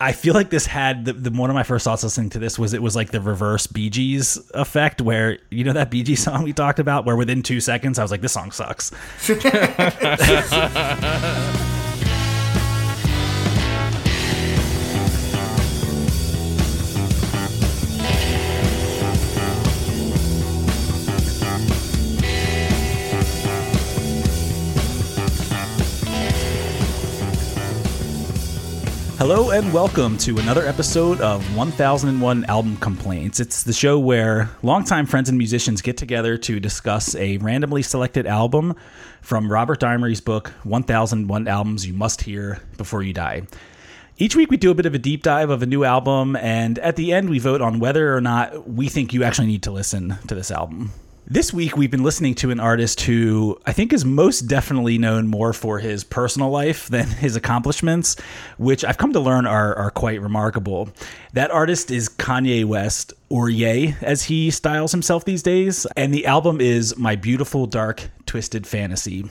I feel like this had the, the one of my first thoughts listening to this was it was like the reverse Bee Gees effect where you know that Bee Gees song we talked about where within two seconds I was like this song sucks. Hello and welcome to another episode of 1001 Album Complaints. It's the show where longtime friends and musicians get together to discuss a randomly selected album from Robert Dimery's book 1001 Albums You Must Hear Before You Die. Each week we do a bit of a deep dive of a new album, and at the end we vote on whether or not we think you actually need to listen to this album. This week, we've been listening to an artist who I think is most definitely known more for his personal life than his accomplishments, which I've come to learn are, are quite remarkable. That artist is Kanye West, or Ye, as he styles himself these days, and the album is My Beautiful Dark Twisted Fantasy.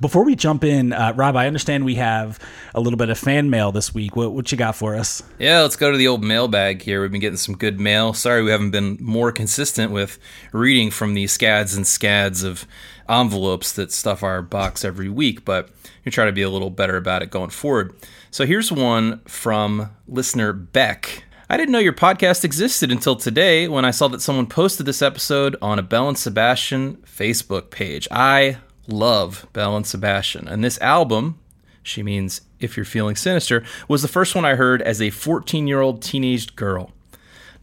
Before we jump in, uh, Rob, I understand we have a little bit of fan mail this week. What, what you got for us? Yeah, let's go to the old mailbag here. We've been getting some good mail. Sorry we haven't been more consistent with reading from the scads and scads of envelopes that stuff our box every week, but we try to be a little better about it going forward. So here's one from listener Beck. I didn't know your podcast existed until today when I saw that someone posted this episode on a Belle and Sebastian Facebook page. I love Belle and Sebastian. And this album, she means If You're Feeling Sinister, was the first one I heard as a 14 year old teenaged girl.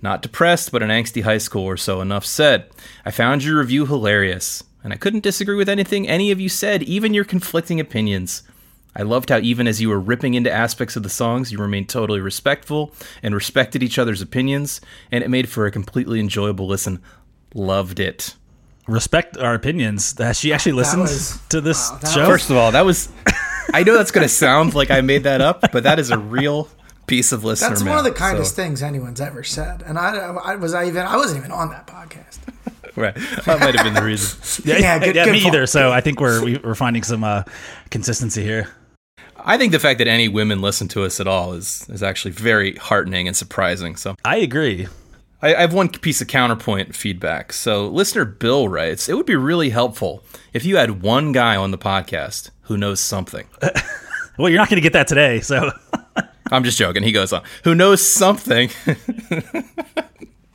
Not depressed, but an angsty high schooler, so enough said. I found your review hilarious, and I couldn't disagree with anything any of you said, even your conflicting opinions. I loved how, even as you were ripping into aspects of the songs, you remained totally respectful and respected each other's opinions, and it made for a completely enjoyable listen. Loved it respect our opinions. that she actually listens was, to this wow, show? First of all, that was. I know that's going to sound like I made that up, but that is a real piece of listener. That's one of the kindest so. things anyone's ever said, and I, I was I even I wasn't even on that podcast. right, that might have been the reason. yeah, yeah, good, yeah good me point. either. So I think we're we're finding some uh, consistency here. I think the fact that any women listen to us at all is is actually very heartening and surprising. So I agree. I, I have one piece of counterpoint feedback. So, listener Bill writes, It would be really helpful if you had one guy on the podcast who knows something. well, you're not going to get that today, so. I'm just joking. He goes on, who knows something.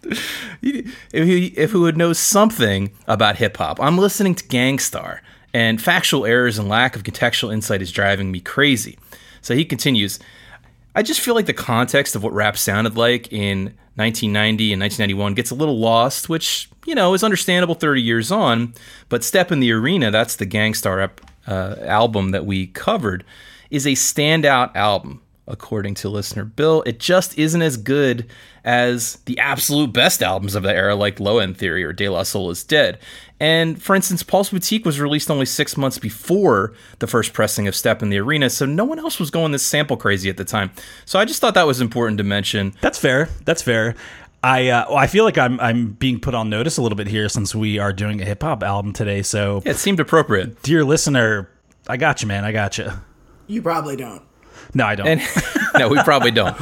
if he if he would know something about hip hop. I'm listening to Gang Starr, and factual errors and lack of contextual insight is driving me crazy. So he continues, I just feel like the context of what rap sounded like in 1990 and 1991 gets a little lost, which, you know, is understandable 30 years on. But Step in the Arena, that's the Gang Starr uh, album that we covered, is a standout album according to listener Bill. It just isn't as good as the absolute best albums of the era, like Low End Theory or De La Soul is Dead. And for instance, Paul's Boutique was released only six months before the first pressing of Step in the Arena, so no one else was going this sample crazy at the time. So I just thought that was important to mention. That's fair. That's fair. I uh, well, I feel like I'm I'm being put on notice a little bit here since we are doing a hip hop album today. So yeah, it seemed appropriate. Dear listener, I got you, man. I got you. You probably don't. No, I don't. And, no, we probably don't.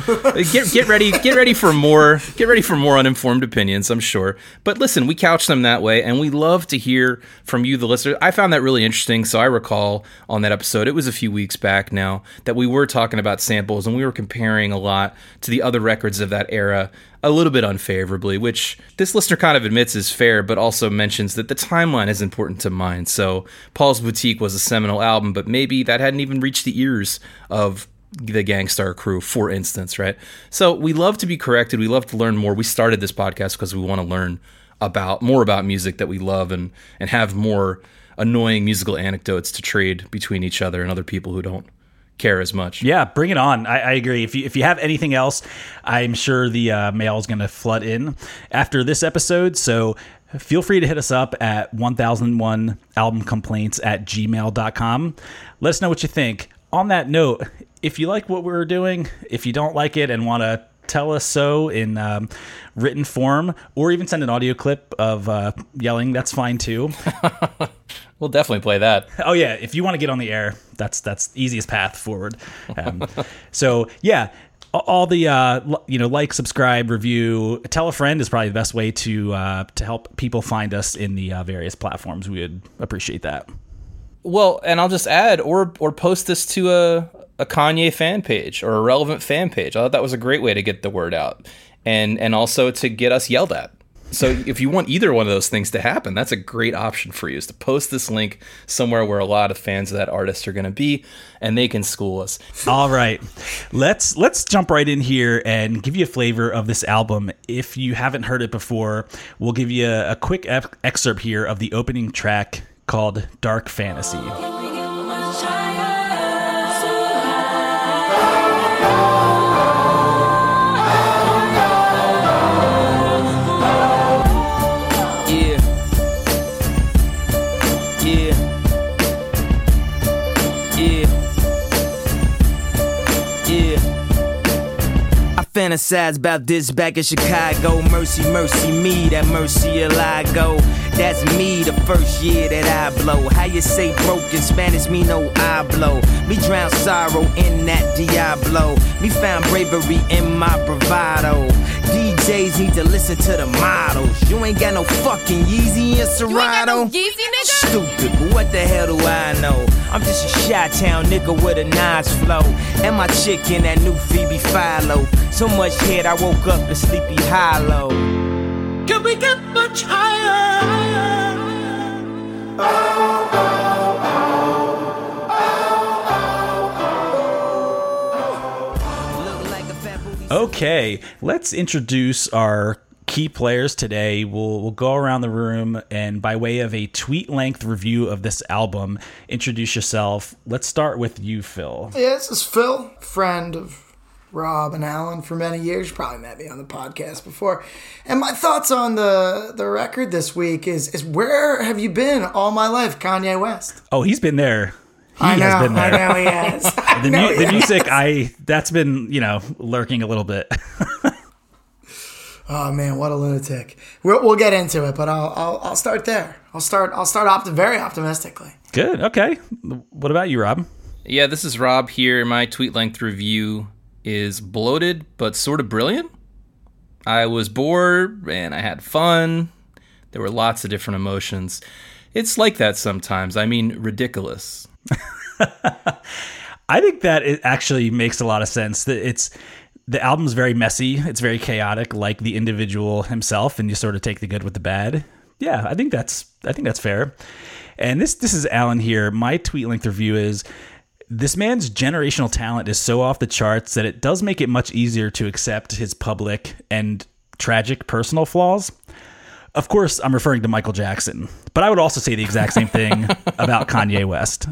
Get get ready, get ready for more, get ready for more uninformed opinions, I'm sure. But listen, we couch them that way and we love to hear from you the listener. I found that really interesting, so I recall on that episode, it was a few weeks back now, that we were talking about samples and we were comparing a lot to the other records of that era a little bit unfavorably, which this listener kind of admits is fair, but also mentions that the timeline is important to mind. So Paul's Boutique was a seminal album, but maybe that hadn't even reached the ears of the Gang Starr crew, for instance, right? So we love to be corrected. We love to learn more. We started this podcast because we want to learn about more about music that we love and and have more annoying musical anecdotes to trade between each other and other people who don't care as much. Yeah, bring it on. I, I, agree. If you if you have anything else, I'm sure the uh, mail is going to flood in after this episode. So feel free to hit us up at 1001 album complaints at gmail.com. Let us know what you think. On that note, if you like what we're doing, if you don't like it and want to tell us so in um, written form, or even send an audio clip of uh, yelling, that's fine too. we'll definitely play that. Oh yeah, if you want to get on the air, that's that's easiest path forward. Um, so yeah, all the uh, you know like subscribe review tell a friend is probably the best way to uh, to help people find us in the uh, various platforms we would appreciate that well and i'll just add or or post this to a, a kanye fan page or a relevant fan page i thought that was a great way to get the word out and and also to get us yelled at so if you want either one of those things to happen, that's a great option for you is to post this link somewhere where a lot of fans of that artist are going to be and they can school us. All right. Let's let's jump right in here and give you a flavor of this album. If you haven't heard it before, we'll give you a, a quick excerpt here of the opening track called Dark Fantasy. Fantasize about this back in Chicago. Mercy, mercy me, that mercy I go. That's me the first year that I blow. How you say broken Spanish, me no I blow. Me drown sorrow in that Diablo. Me found bravery in my bravado. DJs need to listen to the models. You ain't got no fucking Yeezy and Serato. No Yeezy, nigga? Stupid, but what the hell do I know? I'm just a Chi Town nigga with a nice flow. And my chick in that new Phoebe Philo. So much head, I woke up in Sleepy Hollow. Can we get much higher? Okay, let's introduce our key players today. We'll, we'll go around the room and, by way of a tweet length review of this album, introduce yourself. Let's start with you, Phil. Yeah, this is Phil, friend of Rob and Alan for many years. You probably met me on the podcast before. And my thoughts on the the record this week is is where have you been all my life, Kanye West? Oh, he's been there. He I know, has been there. I know he has. I The, know mu- he the has. music, I that's been you know lurking a little bit. Oh man, what a lunatic! We'll, we'll get into it, but I'll, I'll I'll start there. I'll start I'll start opti- very optimistically. Good. Okay. What about you, Rob? Yeah, this is Rob here. My tweet length review is bloated but sort of brilliant. I was bored and I had fun. There were lots of different emotions. It's like that sometimes. I mean, ridiculous. I think that it actually makes a lot of sense. That it's the album's very messy. It's very chaotic, like the individual himself, and you sort of take the good with the bad. Yeah, I think that's I think that's fair. And this this is Alan here. My tweet length review is this man's generational talent is so off the charts that it does make it much easier to accept his public and tragic personal flaws. Of course, I'm referring to Michael Jackson, but I would also say the exact same thing about Kanye West.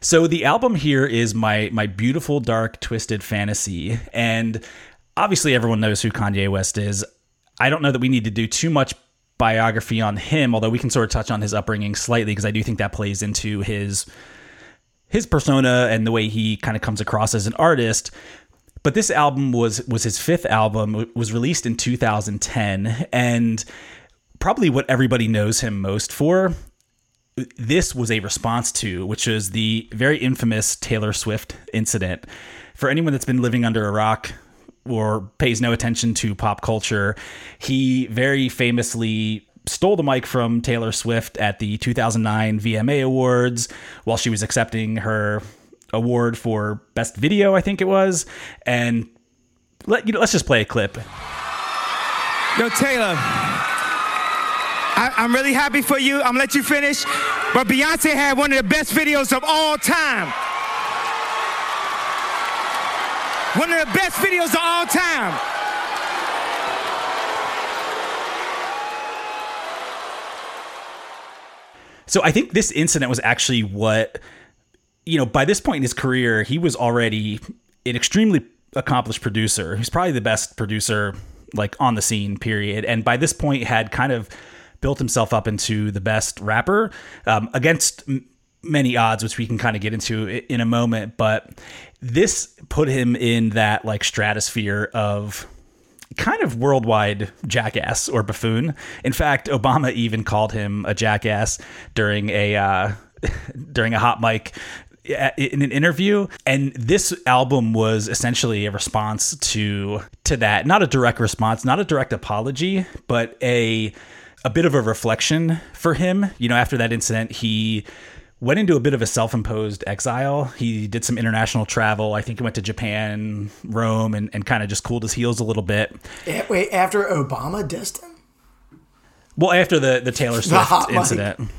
So the album here is my my beautiful dark twisted fantasy and obviously everyone knows who Kanye West is. I don't know that we need to do too much biography on him, although we can sort of touch on his upbringing slightly because I do think that plays into his his persona and the way he kind of comes across as an artist. But this album was was his fifth album. Was released in 2010 and probably what everybody knows him most for this was a response to, which is the very infamous Taylor Swift incident. For anyone that's been living under a rock or pays no attention to pop culture, he very famously stole the mic from Taylor Swift at the 2009 VMA Awards while she was accepting her award for best video, I think it was, and let you know, let's just play a clip. Yo, Taylor, I, I'm really happy for you. I'm gonna let you finish. But Beyonce had one of the best videos of all time. One of the best videos of all time. So I think this incident was actually what, you know, by this point in his career, he was already an extremely accomplished producer. He's probably the best producer like on the scene, period. And by this point, had kind of built himself up into the best rapper um, against m- many odds, which we can kind of get into in a moment. But this put him in that like stratosphere of kind of worldwide jackass or buffoon. In fact, Obama even called him a jackass during a uh, during a hot mic in an interview. And this album was essentially a response to to that. Not a direct response not a direct apology but a a bit of a reflection for him. You know after that incident he went into a bit of a self-imposed exile he did some international travel i think he went to japan rome and, and kind of just cooled his heels a little bit Eh, Wait, after Obama dissed him? well after the the taylor swift Hot mic. incident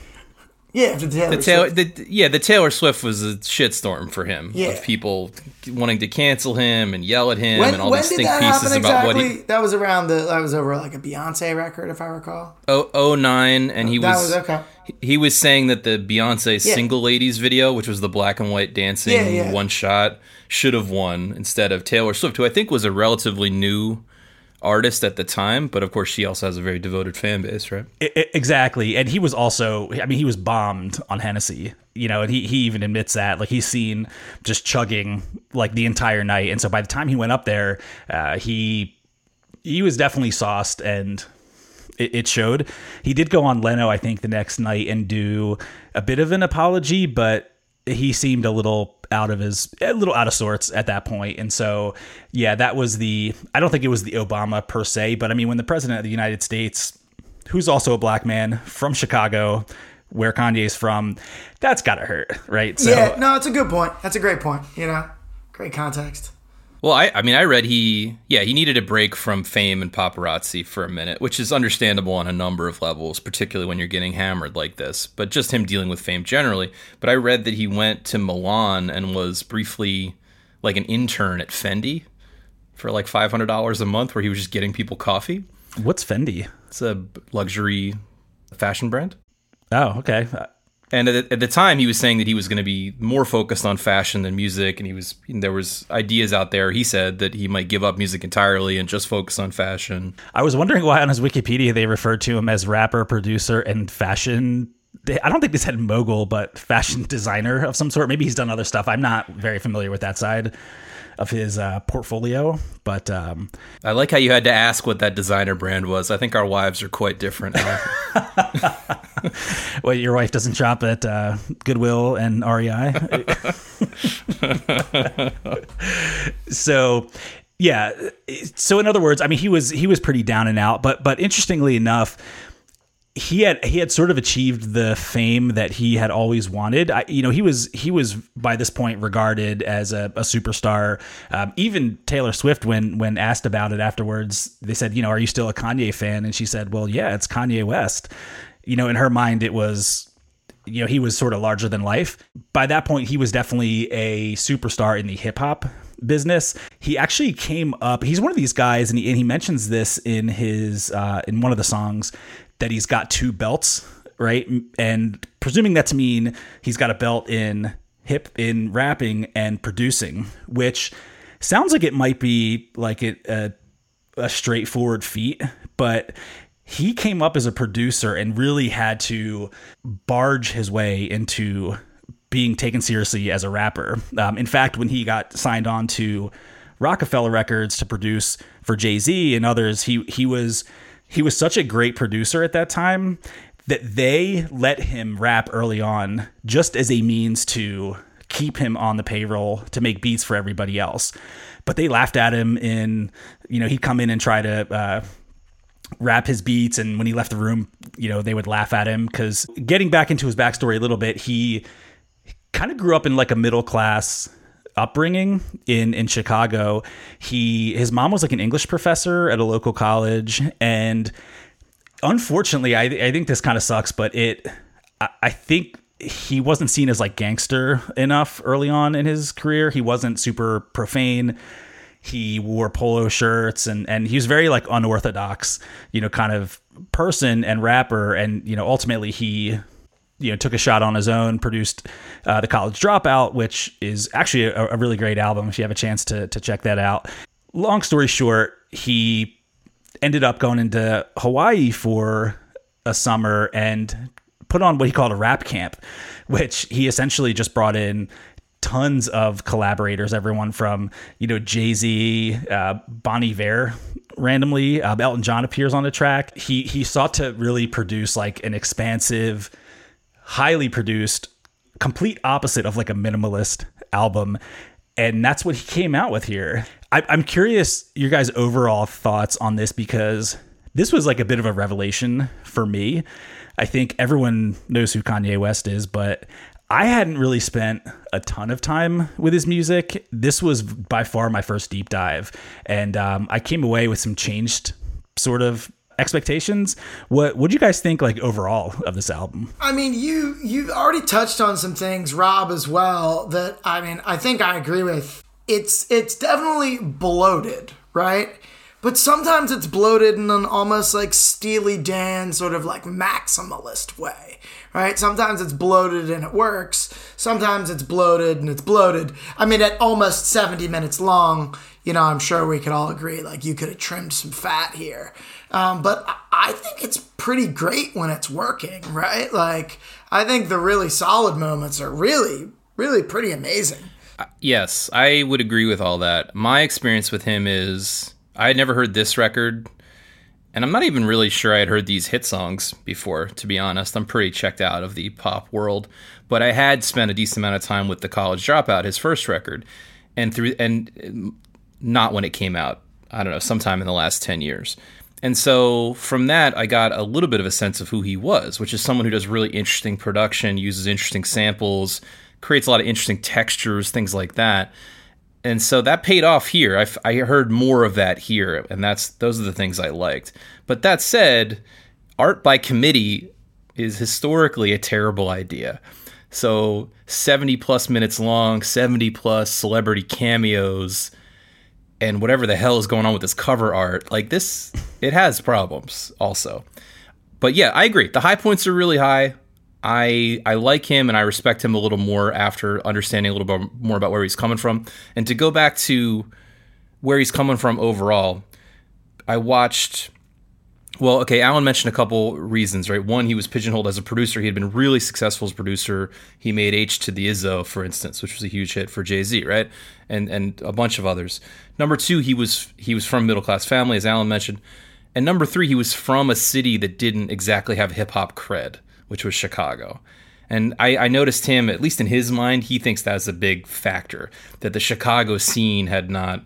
Yeah, after Taylor The Taylor, Swift. the, yeah, the Taylor Swift was a shitstorm for him. Yeah. Of people wanting to cancel him and yell at him When, and all these did think pieces happen about what he. that was around the. That was over like a Beyonce record, if I recall. Oh, oh nine, and he That was, was okay. He- He was saying that the Beyonce Yeah. single ladies video, which was the black and white dancing Yeah, yeah. one shot, should have won instead of Taylor Swift, who I think was a relatively new artist at the time, but of course she also has a very devoted fan base, right? I- I- exactly and he was also i mean he was bombed on hennessy you know and he, he even admits that like he's seen just chugging like the entire night and so by the time he went up there uh, he he was definitely sauced and it, showed he did go on leno i think the next night and do a bit of an apology but he seemed a little out of his a little out of sorts at that point and so yeah that was the i don't think it was the obama per se but i mean when the president of the united states who's also a black man from chicago where kanye's from that's gotta hurt right so yeah, no, it's a good point. That's a great point. You know, great context. Well, I, I mean, I read he, yeah, he needed a break from fame and paparazzi for a minute, which is understandable on a number of levels, particularly when you're getting hammered like this. But just him dealing with fame generally. But I read that he went to Milan and was briefly like an intern at Fendi for like five hundred dollars a month, where he was just getting people coffee. what's fendi It's a luxury fashion brand. oh okay And at, at the time, he was saying that he was going to be more focused on fashion than music, and he was there was ideas out there. He said that he might give up music entirely and just focus on fashion. I was wondering why on his Wikipedia they referred to him as rapper, producer, and fashion. I don't think they said mogul, but fashion designer of some sort. Maybe he's done other stuff. I'm not very familiar with that side of his uh, portfolio, but um, I like how you had to ask what that designer brand was. I think our wives are quite different. well, your wife doesn't shop at uh, Goodwill and REI. so, yeah. So, in other words, I mean, he was he was pretty down and out. But but interestingly enough, he had he had sort of achieved the fame that he had always wanted. I, you know, he was he was by this point regarded as a, a superstar. Um, even Taylor Swift, when when asked about it afterwards, they said, you know, are you still a Kanye fan? And she said, well, yeah, it's Kanye West. You know, in her mind, it was you know, he was sort of larger than life. By that point, he was definitely a superstar in the hip hop business. He actually came up. He's one of these guys, and he, and he mentions this in his uh, in one of the songs that he's got two belts, right? And presuming that to mean he's got a belt in hip in rapping and producing, which sounds like it might be like it. Uh, a straightforward feat, but he came up as a producer and really had to barge his way into being taken seriously as a rapper. Um, in fact, when he got signed on to Roc-A-Fella Records to produce for Jay Z and others, he he was he was such a great producer at that time that they let him rap early on just as a means to keep him on the payroll to make beats for everybody else. But they laughed at him in, you know, he'd come in and try to uh, rap his beats. And when he left the room, you know, they would laugh at him because getting back into his backstory a little bit, he kind of grew up in like a middle class upbringing in in Chicago. He his mom was like an English professor at a local college and unfortunately I I think this kind of sucks but it I, I think he wasn't seen as like gangster enough early on in his career. He wasn't super profane. He wore polo shirts and and he was very like unorthodox, you know, kind of person and rapper and you know ultimately he you know took a shot on his own produced uh, the college dropout which is actually a, a really great album if you have a chance to, to check that out. Long story short he ended up going into hawaii for a summer and put on what he called a rap camp which he essentially just brought in tons of collaborators everyone from you know jay-z uh, Bon Iver randomly uh, elton john appears on the track. He he sought to really produce like an expansive highly produced complete opposite of like a minimalist album. And that's what he came out with here. I, I'm curious your guys' overall thoughts on this because this was like a bit of a revelation for me. I think everyone knows who Kanye West is, but I hadn't really spent a ton of time with his music. This was by far my first deep dive, and um, I came away with some changed sort of expectations. What would you guys think like overall of this album? I mean, you you've already touched on some things, Rob, as well. That I mean, I think I agree with. It's it's definitely bloated, right? But sometimes it's bloated in an almost like Steely Dan sort of like maximalist way, right? Sometimes it's bloated and it works. Sometimes it's bloated and it's bloated. I mean, at almost 70 minutes long, you know, I'm sure we could all agree like you could have trimmed some fat here. Um, but I think it's pretty great when it's working, right? Like, I think the really solid moments are really, really pretty amazing. Yes, I would agree with all that. My experience with him is I had never heard this record, and I'm not even really sure I had heard these hit songs before, to be honest. I'm pretty checked out of the pop world, but I had spent a decent amount of time with the College Dropout, his first record, and through and not when it came out. I don't know, sometime in the last 10 years. And so from that, I got a little bit of a sense of who he was, which is someone who does really interesting production, uses interesting samples, creates a lot of interesting textures, things like that and so that paid off here. I, I heard more of that here, and that's those are the things I liked. But that said, art by committee is historically a terrible idea. So 70 plus minutes long, 70 plus celebrity cameos, and whatever the hell is going on with this cover art, like this, it has problems also. But yeah, I agree. The high points are really high. I I like him and I respect him a little more after understanding a little bit more about where he's coming from. And to go back to where he's coming from overall, I watched. Well, okay, Alan mentioned a couple reasons, right? One, he was pigeonholed as a producer. He had been really successful as a producer. He made H to the Izzo, for instance, which was a huge hit for Jay Z, right? And and a bunch of others. Number two, he was he was from middle class family, as Alan mentioned. And number three, he was from a city that didn't exactly have hip hop cred which was Chicago. And I, I, noticed him, at least in his mind, he thinks that's a big factor that the Chicago scene had not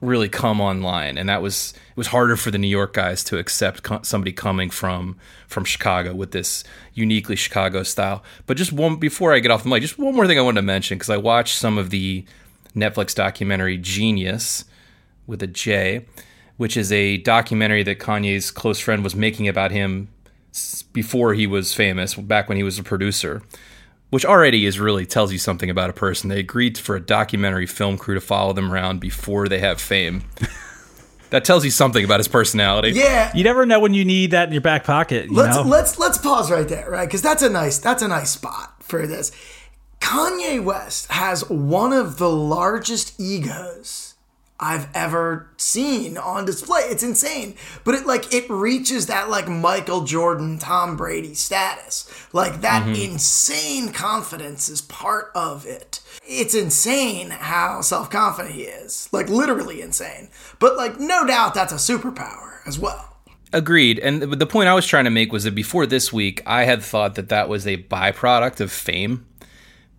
really come online, and that was it was harder for the New York guys to accept co- somebody coming from from Chicago with this uniquely Chicago style. But just one before I get off the mic, just one more thing I wanted to mention because I watched some of the Netflix documentary Genius with a J, which is a documentary that Kanye's close friend was making about him before he was famous, back when he was a producer, which already is really tells you something about a person. They agreed for a documentary film crew to follow them around before they have fame. that tells you something about his personality. Yeah, you never know when you need that in your back pocket. You let's know? let's let's pause right there, right? Because that's a nice that's a nice spot for this. Kanye West has one of the largest egos I've ever seen on display. It's insane. But it like it reaches that like Michael Jordan, Tom Brady status. Like that mm-hmm. insane confidence is part of it. It's insane how self-confident he is. Like literally insane. But like no doubt that's a superpower as well. Agreed. And the point I was trying to make was that before this week, I had thought that that was a byproduct of fame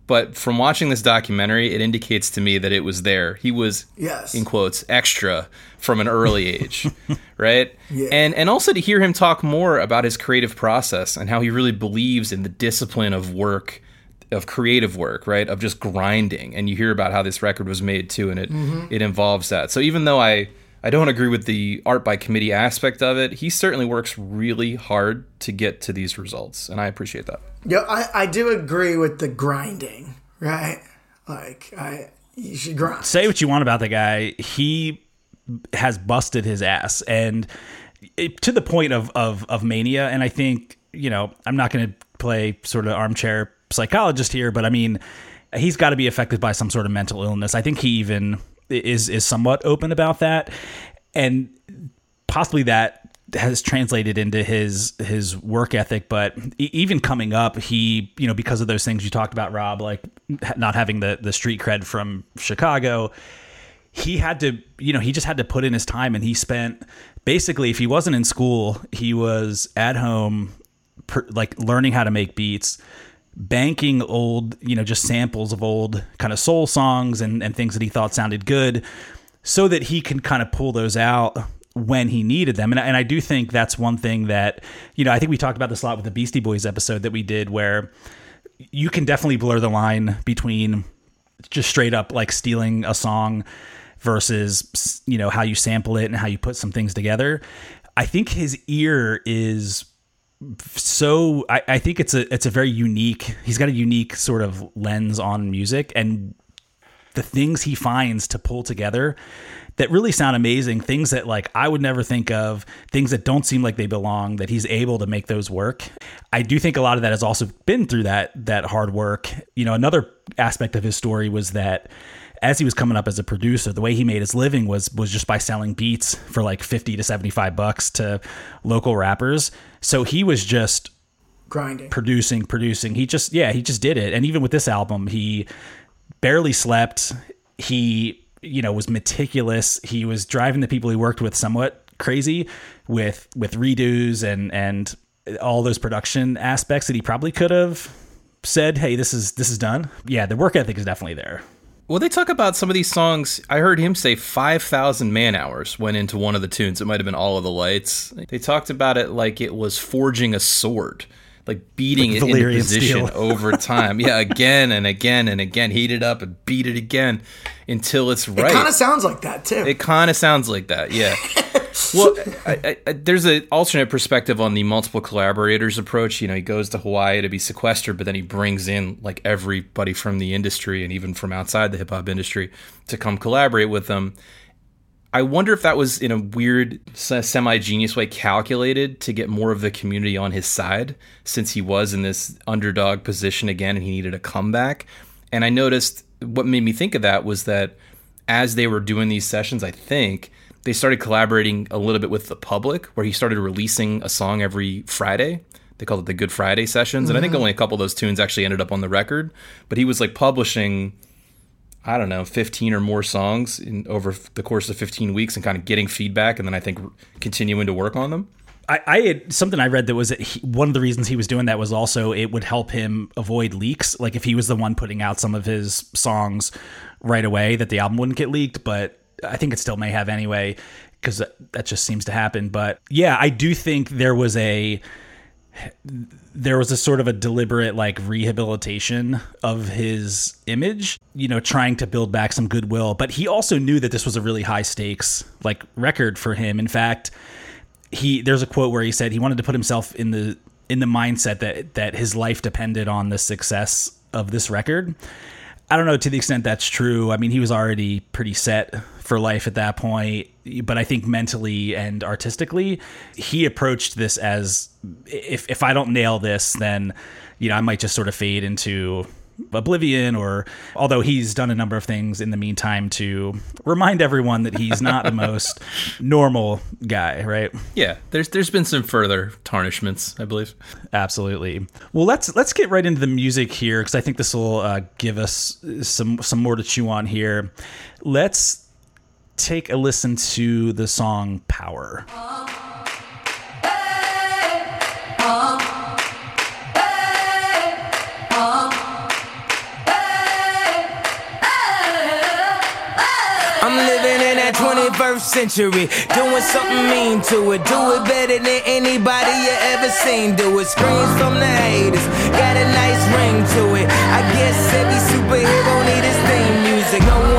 but from watching this documentary, it indicates to me that it was there. He was, yes, in quotes, extra from an early age, right? Yeah. And and also to hear him talk more about his creative process and how he really believes in the discipline of work, of creative work, right? Of just grinding. And you hear about how this record was made too, and it mm-hmm. it involves that. So even though I I don't agree with the art by committee aspect of it. He certainly works really hard to get to these results, and I appreciate that. Yeah, I, I do agree with the grinding, right? Like I you should grind. Say what you want about the guy. He has busted his ass and it, to the point of, of of mania and I think, you know, I'm not going to play sort of armchair psychologist here, but I mean, he's got to be affected by some sort of mental illness. I think he even is is somewhat open about that, and possibly that has translated into his his work ethic but even coming up he you know because of those things you talked about rob like not having the the street cred from chicago he had to you know he just had to put in his time and he spent basically if he wasn't in school he was at home per, like learning how to make beats banking old, you know, just samples of old kind of soul songs and, and things that he thought sounded good so that he can kind of pull those out when he needed them. And, and I do think that's one thing that, you know, I think we talked about this a lot with the Beastie Boys episode that we did where you can definitely blur the line between just straight up like stealing a song versus, you know, how you sample it and how you put some things together. I think his ear is so I, I think it's a it's a very unique he's got a unique sort of lens on music and the things he finds to pull together that really sound amazing things that like i would never think of things that don't seem like they belong that he's able to make those work. I do think a lot of that has also been through that that hard work. You know another aspect of his story was that as he was coming up as a producer, the way he made his living was was just by selling beats for like 50 to 75 bucks to local rappers. So he was just grinding. producing, producing. He just yeah, he just did it. And even with this album, he barely slept. He, you know, was meticulous. He was driving the people he worked with somewhat crazy with with redos and and all those production aspects that he probably could have said, "Hey, this is this is done." Yeah, the work ethic is definitely there. Well, they talk about some of these songs. I heard him say 5,000 man hours went into one of the tunes. It might have been All of the Lights. They talked about it like it was forging a sword, like beating Like it into Valyrian position steel. over time. yeah, again and again and again. Heat it up and beat it again until it's right. It kind of sounds like that too. It kind of sounds like that, yeah. well, I, I, there's an alternate perspective on the multiple collaborators approach. You know, he goes to Hawaii to be sequestered, but then he brings in like everybody from the industry and even from outside the hip hop industry to come collaborate with them. I wonder if that was in a weird, semi genius way calculated to get more of the community on his side since he was in this underdog position again and he needed a comeback. And I noticed what made me think of that was that as they were doing these sessions, I think they started collaborating a little bit with the public where he started releasing a song every Friday. They called it the Good Friday sessions. And I think mm-hmm. only a couple of those tunes actually ended up on the record. But he was like publishing I don't know, 15 or more songs in over the course of 15 weeks and kind of getting feedback and then I think continuing to work on them. I, I had something I read that was that he, one of the reasons he was doing that was also it would help him avoid leaks. Like if he was the one putting out some of his songs right away, that the album wouldn't get leaked. But I think it still may have anyway, because that, just seems to happen. But yeah, I do think there was a there was a sort of a deliberate like rehabilitation of his image, you know, trying to build back some goodwill. But he also knew that this was a really high stakes like record for him. In fact, he there's a quote where he said he wanted to put himself in the in the mindset that that his life depended on the success of this record. I don't know to the extent that's true. I mean, he was already pretty set for life at that point, but I think mentally and artistically, he approached this as if if I don't nail this, then you know I might just sort of fade into oblivion or although he's done a number of things in the meantime to remind everyone that he's not the most normal guy right Yeah, there's there's been some further tarnishments, I believe. Absolutely. Well, let's let's get right into the music here because I think this will uh, give us some some more to chew on here. Let's take a listen to the song "Power." I'm living in that 21st century, doing something mean to it. Do it better than anybody you ever seen. Do it. Screams from the haters, got a nice ring to it. I guess every superhero need his theme music. No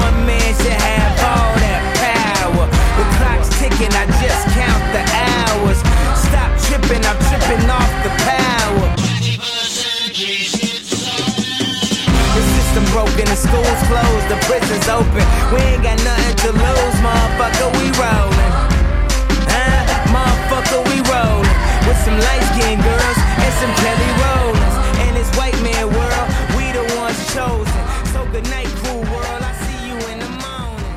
tripping, off the power. The system broken, the schools closed, the prisons open. We ain't got nothing to lose, motherfucker, we. Huh? Motherfucker, we. With some light skinned girls and some Kelly Rowlands. In this white man world, we the ones chosen. So good night, world. I see you in the morning.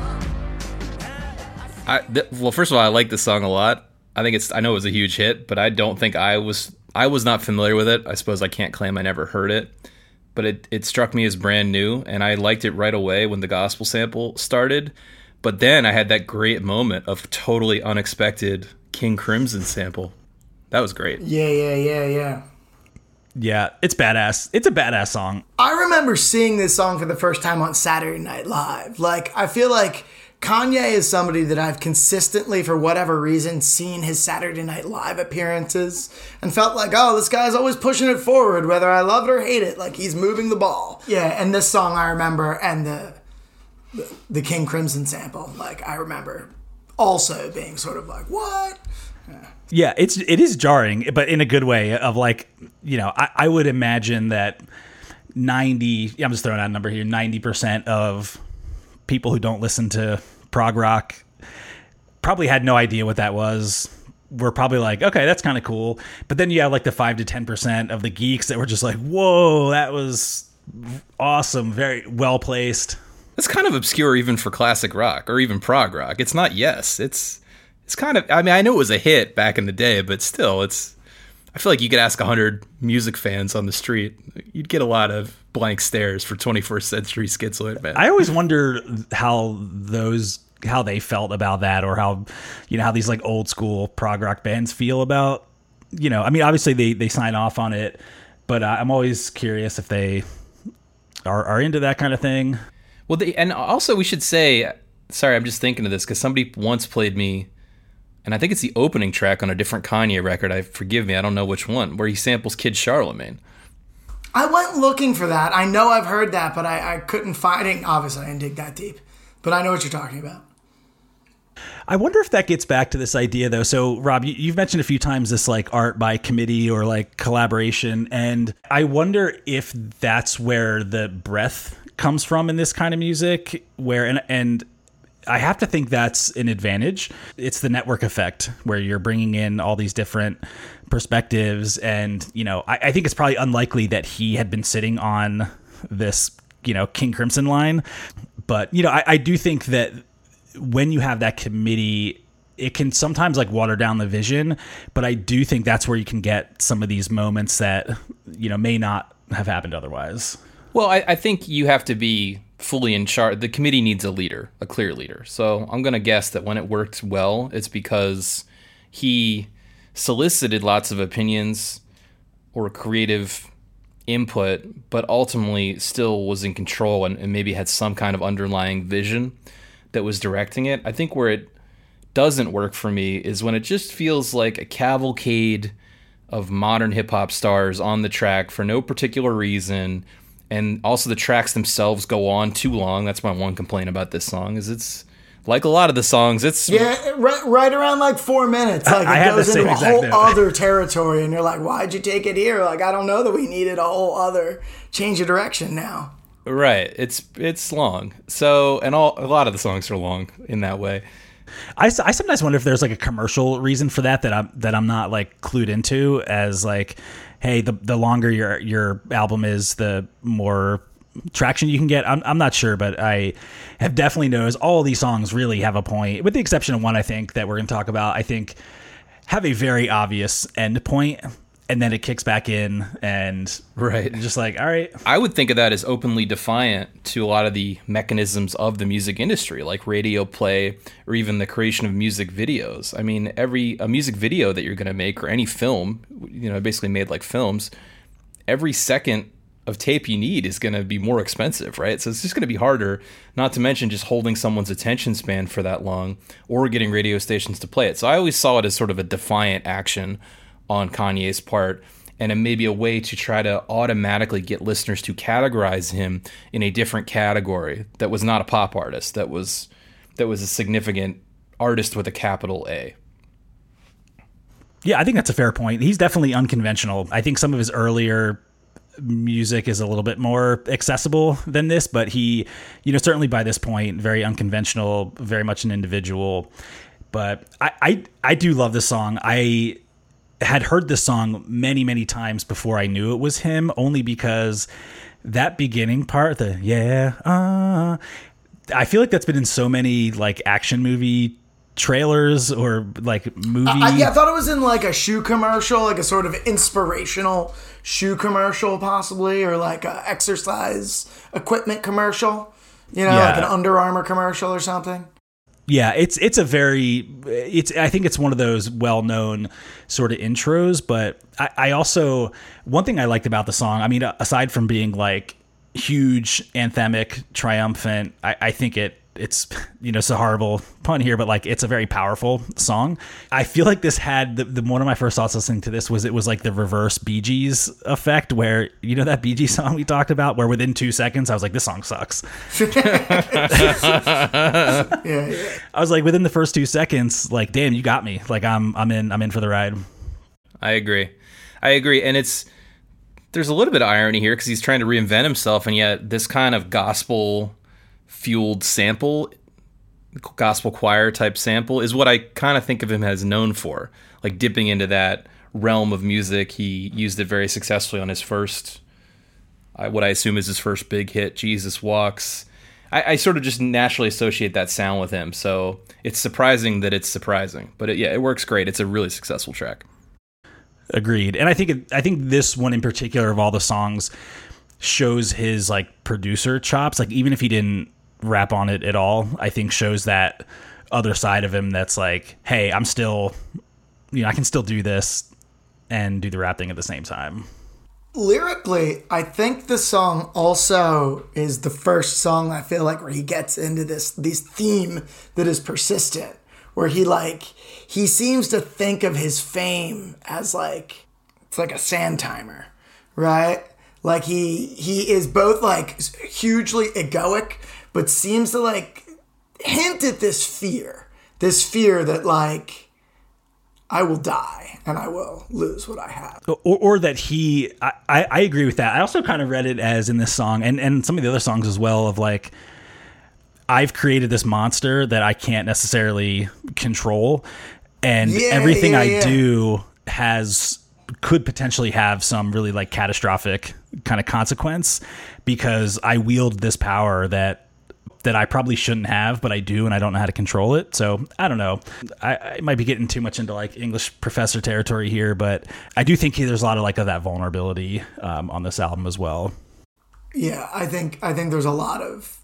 I th- well, first of all, I like this song a lot. I think it's I know it was a huge hit, but I don't think I was I was not familiar with it. I suppose I can't claim I never heard it, but it it struck me as brand new and I liked it right away when the gospel sample started. But then I had that great moment of totally unexpected King Crimson sample. That was great. Yeah, yeah, yeah, yeah. Yeah, it's badass. It's a badass song. I remember seeing this song for the first time on Saturday Night Live. Like, I feel like Kanye is somebody that I've consistently, for whatever reason, seen his Saturday Night Live appearances and felt like, oh, this guy's always pushing it forward, whether I love it or hate it. Like, he's moving the ball. Yeah, and this song I remember, and the, the, the King Crimson sample, like, I remember also being sort of like, what? Yeah, it's it is jarring, but in a good way. Of like, you know, I, I would imagine that ninety. I'm just throwing out a number here. Ninety percent of people who don't listen to prog rock probably had no idea what that was. We're probably like, okay, that's kind of cool. But then you have like the five to ten percent of the geeks that were just like, whoa, that was awesome, very well placed. It's kind of obscure even for classic rock or even prog rock. It's not yes. It's it's kind of I mean, I know it was a hit back in the day, but still it's I feel like you could ask 100 music fans on the street, you'd get a lot of blank stares for 21st Century Schizoid Man. I always wonder how those how they felt about that or how you know how these like old school prog rock bands feel about you know, I mean obviously they they sign off on it, but uh, I'm always curious if they are are into that kind of thing. Well, they, and also we should say, sorry, I'm just thinking of this because somebody once played me, and I think it's the opening track on a different Kanye record. I forgive me, I don't know which one, where he samples Kid Charlemagne. I went looking for that. I know I've heard that, but I, I couldn't find it. Obviously, I didn't dig that deep. But I know what you're talking about. I wonder if that gets back to this idea though. So, Rob, you, you've mentioned a few times this like art by committee or like collaboration, and I wonder if that's where the breath comes from in this kind of music. Where and and I have to think that's an advantage. It's the network effect where you're bringing in all these different perspectives, and you know, I, I think it's probably unlikely that he had been sitting on this, you know, King Crimson line, but you know, I, I do think that when you have that committee it can sometimes like water down the vision but i do think that's where you can get some of these moments that you know may not have happened otherwise Well, I, I think you have to be fully in charge. The committee needs a leader, a clear leader. So I'm going to guess that when it worked well, it's because he solicited lots of opinions or creative input, but ultimately still was in control and, and maybe had some kind of underlying vision that was directing it. I think where it doesn't work for me is when it just feels like a cavalcade of modern hip hop stars on the track for no particular reason. And also the tracks themselves go on too long. That's my one complaint about this song is it's like a lot of the songs, it's Yeah, right, right around like four minutes. Like I it had goes into a whole note. other territory, and you're like, "Why'd you take it here?" Like, I don't know that we needed a whole other change of direction now. right. It's it's long. So and all a lot of the songs are long in that way. I, I sometimes wonder if there's like a commercial reason for that that I'm that I'm not like clued into as like hey the the longer your your album is the more traction you can get I'm, I'm not sure but I have definitely noticed all these songs really have a point with the exception of one I think that we're going to talk about I think have a very obvious end point and then it kicks back in and Right. just like all right I would think of that as openly defiant to a lot of the mechanisms of the music industry, like radio play or even the creation of music videos. I mean, every a music video that you're going to make or any film, you know, basically made like films, every second of tape you need is going to be more expensive, right? So it's just going to be harder, not to mention just holding someone's attention span for that long or getting radio stations to play it. So I always saw it as sort of a defiant action on Kanye's part and it may be a way to try to automatically get listeners to categorize him in a different category that was not a pop artist, that was that was a significant artist with a capital A. Yeah, I think that's a fair point. He's definitely unconventional. I think some of his earlier music is a little bit more accessible than this, but he, you know, certainly by this point, very unconventional, very much an individual. But I, I, I do love this song. I had heard this song many, many times before I knew it was him, only because that beginning part, the yeah, uh, I feel like that's been in so many like action movie trailers or like movie. I, yeah, I thought it was in like a shoe commercial, like a sort of inspirational shoe commercial, possibly, or like a exercise equipment commercial. You know, like an Under Armour commercial or something. Yeah, it's it's a very it's I think it's one of those well known sort of intros, but I, I also one thing I liked about the song, I mean, aside from being like huge, anthemic, triumphant, I, I think it it's you know it's a horrible pun here but like it's a very powerful song i feel like this had the, the one of my first thoughts listening to this was it was like the reverse Bee Gees effect where you know that Bee Gees song we talked about where within two seconds i was like this song sucks yeah, yeah. i was like within the first two seconds like damn you got me like i'm i'm in i'm in for the ride I agree. I agree. And it's there's a little bit of irony here because he's trying to reinvent himself, and yet this kind of gospel fueled sample, gospel choir type sample, is what I kind of think of him as known for. Like dipping into that realm of music. He used it very successfully on his first, what I assume is his first big hit, Jesus Walks. I, I, sort of just naturally associate that sound with him. So it's surprising that it's surprising. But it, yeah, it works great. It's a really successful track. Agreed. And I think I think this one in particular of all the songs shows his like producer chops. Like even if he didn't rap on it at all, I think shows that other side of him that's like, hey, I'm still you know, I can still do this and do the rapping at the same time. Lyrically, I think the song also is the first song I feel like where he gets into this this theme that is persistent where he like he seems to think of his fame as like it's like a sand timer, right? Like he he is both like hugely egoic, but seems to like hint at this fear, this fear that like I will die and I will lose what I have. Or, or that he, I, I agree with that. I also kind of read it as in this song and, and some of the other songs as well of like, I've created this monster that I can't necessarily control, and Yeah, everything yeah, I yeah. do has could potentially have some really like catastrophic kind of consequence because I wield this power that that I probably shouldn't have, but I do, and I don't know how to control it. So I don't know. I, I might be getting too much into like English professor territory here, but I do think there's a lot of like of that vulnerability um, on this album as well. Yeah, I think I think there's a lot of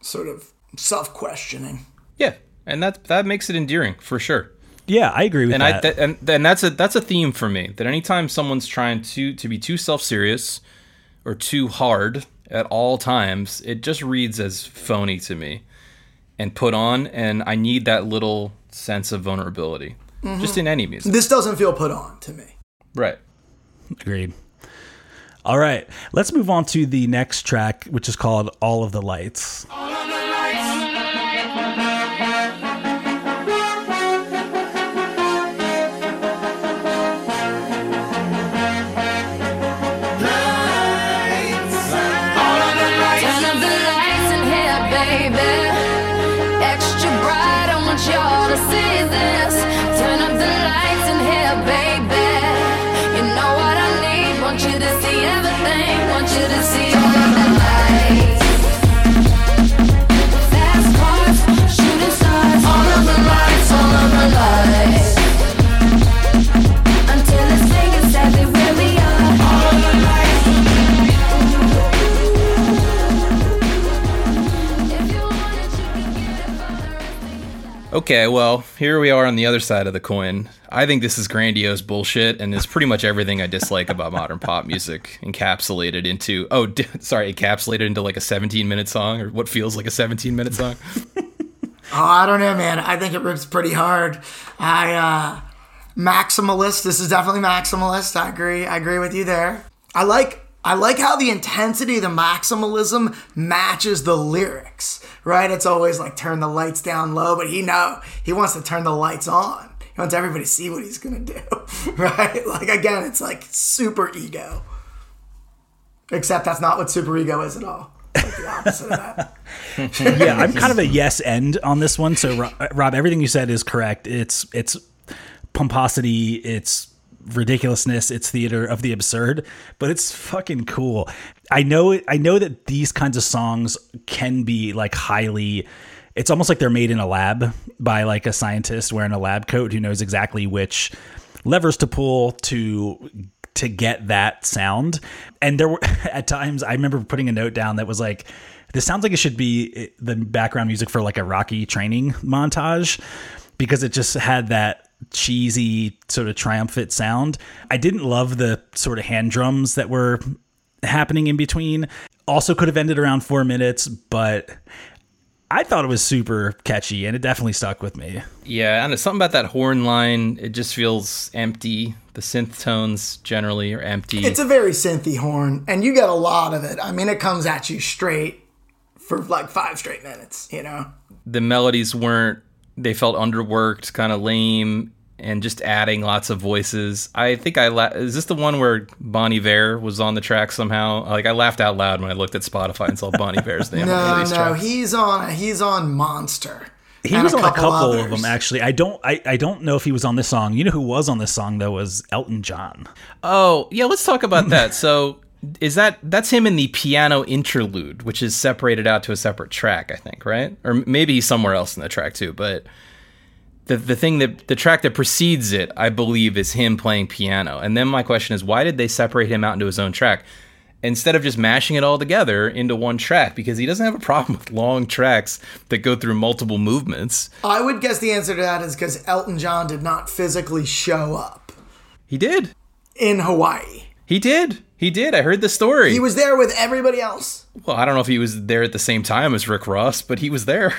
sort of self-questioning. Yeah, and that that makes it endearing for sure. Yeah, I agree with and that. I th- and and that's a that's a theme for me. That anytime someone's trying to to be too self serious or too hard at all times, it just reads as phony to me and put on. And I need that little sense of vulnerability, mm-hmm. just in any music. This doesn't feel put on to me. Right. Agreed. All right, let's move on to the next track, which is called All of the Lights. Turn Okay, well, here we are on the other side of the coin. I think this is grandiose bullshit, and is pretty much everything I dislike about modern pop music encapsulated into oh, d- sorry, encapsulated into like a 17 minute song or what feels like a 17 minute song. Oh, I don't know, man. I think it rips pretty hard. I uh maximalist. This is definitely maximalist. I agree. I agree with you there. I like I like how the intensity, the maximalism matches the lyrics. Right? It's always like turn the lights down low, but he know he wants to turn the lights on. He wants everybody to see what he's gonna do. Right? Like again, it's like super ego. Except that's not what super ego is at all. Like the opposite of that. yeah, I'm kind of a yes end on this one. So Rob, everything you said is correct. It's it's pomposity, it's ridiculousness, it's theater of the absurd, but it's fucking cool. I know I know that these kinds of songs can be like highly it's almost like they're made in a lab by like a scientist wearing a lab coat who knows exactly which levers to pull to to get that sound. And there were at times I remember putting a note down that was like This sounds like it should be eh, the background music for like a Rocky training montage because it just had that cheesy sort of triumphant sound. I didn't love the sort of hand drums that were happening in between. Also could have ended around 4 minutes, but I thought it was super catchy and it definitely stuck with me. Yeah, and something about that horn line, it just feels empty. The synth tones generally are empty. It's a very synthy horn, and you get a lot of it. I mean, it comes at you straight for like five straight minutes, you know? the melodies weren't they felt underworked, kind of lame, and just adding lots of voices. I think I la- is this the one where Bon Iver was on the track somehow? Like I laughed out loud when I looked at Spotify and saw Bon Iver's name on No, of these no, tracks. he's on he's on Monster. He And was on a couple of them actually. I don't I, I don't know if he was on this song. You know who was on this song though was Elton John. Oh, yeah, let's talk about that. So is that that's him in the piano interlude, which is separated out to a separate track, I think, right? Or maybe somewhere else in the track too, but the the thing that the track that precedes it, I believe, is him playing piano. And then my question is, why did they separate him out into his own track? Instead of just mashing it all together into one track, because he doesn't have a problem with long tracks that go through multiple movements. I would guess the answer to that is because Elton John did not physically show up He did. in Hawaii. He did. He did. I heard the story. He was there with everybody else. Well, I don't know if he was there at the same time as Rick Ross, but he was there.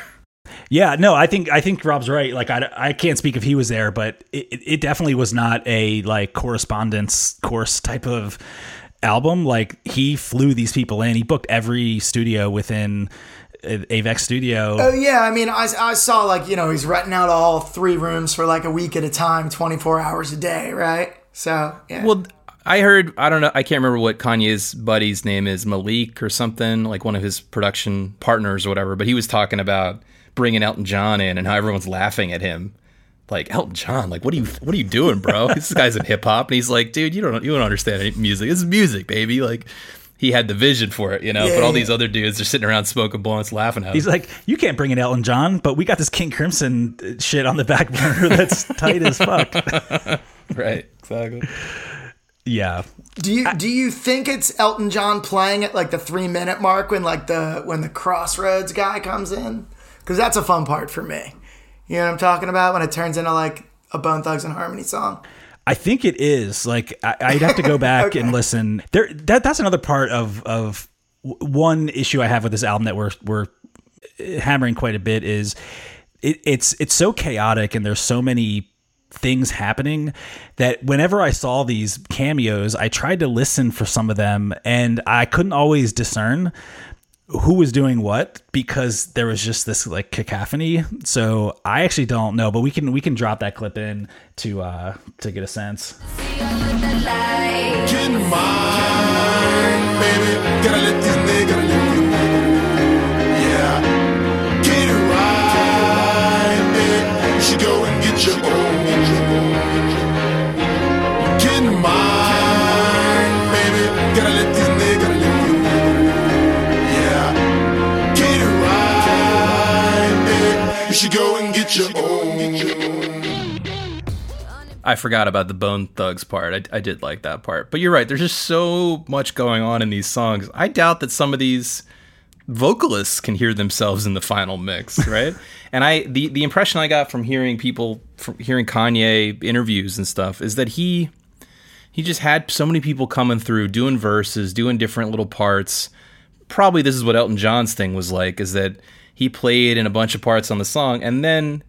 Yeah, no, I think I think Rob's right. Like I, I can't speak if he was there, but it, it definitely was not a like correspondence course type of album. Like he flew these people in. He booked every studio within Avex Studio. Oh yeah, I mean, I, I saw like you know he's renting out all three rooms for like a week at a time, twenty four hours a day, right? So yeah. Well, I heard, I don't know, I can't remember what Kanye's buddy's name is, Malik or something, like one of his production partners or whatever, but he was talking about bringing Elton John in and how everyone's laughing at him. Like Elton John, like what are you, what are you doing, bro? this guy's in hip hop, and he's like, dude, you don't, you don't understand any music. This is music, baby. Like he had the vision for it, you know. Yeah, but all these other dudes are sitting around smoking blunts, laughing at him. He's like, you can't bring in Elton John, but we got this King Crimson shit on the back burner that's tight as fuck. right, exactly. Yeah, Do you do you think it's Elton John playing at like the three minute mark when like the when the Crossroads guy comes in? Because that's a fun part for me. You know what I'm talking about when it turns into like a Bone Thugs and Harmony song. I think it is. Like I, I'd have to go back and listen. There, that that's another part of of one issue I have with this album that we're we're hammering quite a bit is it, it's it's so chaotic and there's so many things happening that whenever I saw these cameos, I tried to listen for some of them and I couldn't always discern who was doing what because there was just this like cacophony. So I actually don't know, but we can we can drop that clip in to uh to get a sense. Should go and get your. Get your own. I forgot about the Bone Thugs part. I, I did like that part. But you're right. There's just so much going on in these songs. I doubt that some of these vocalists can hear themselves in the final mix, right? and I the the impression I got from hearing people from hearing Kanye interviews and stuff is that he he just had so many people coming through doing verses, doing different little parts. Probably this is what Elton John's thing was like is that he played in a bunch of parts on the song and then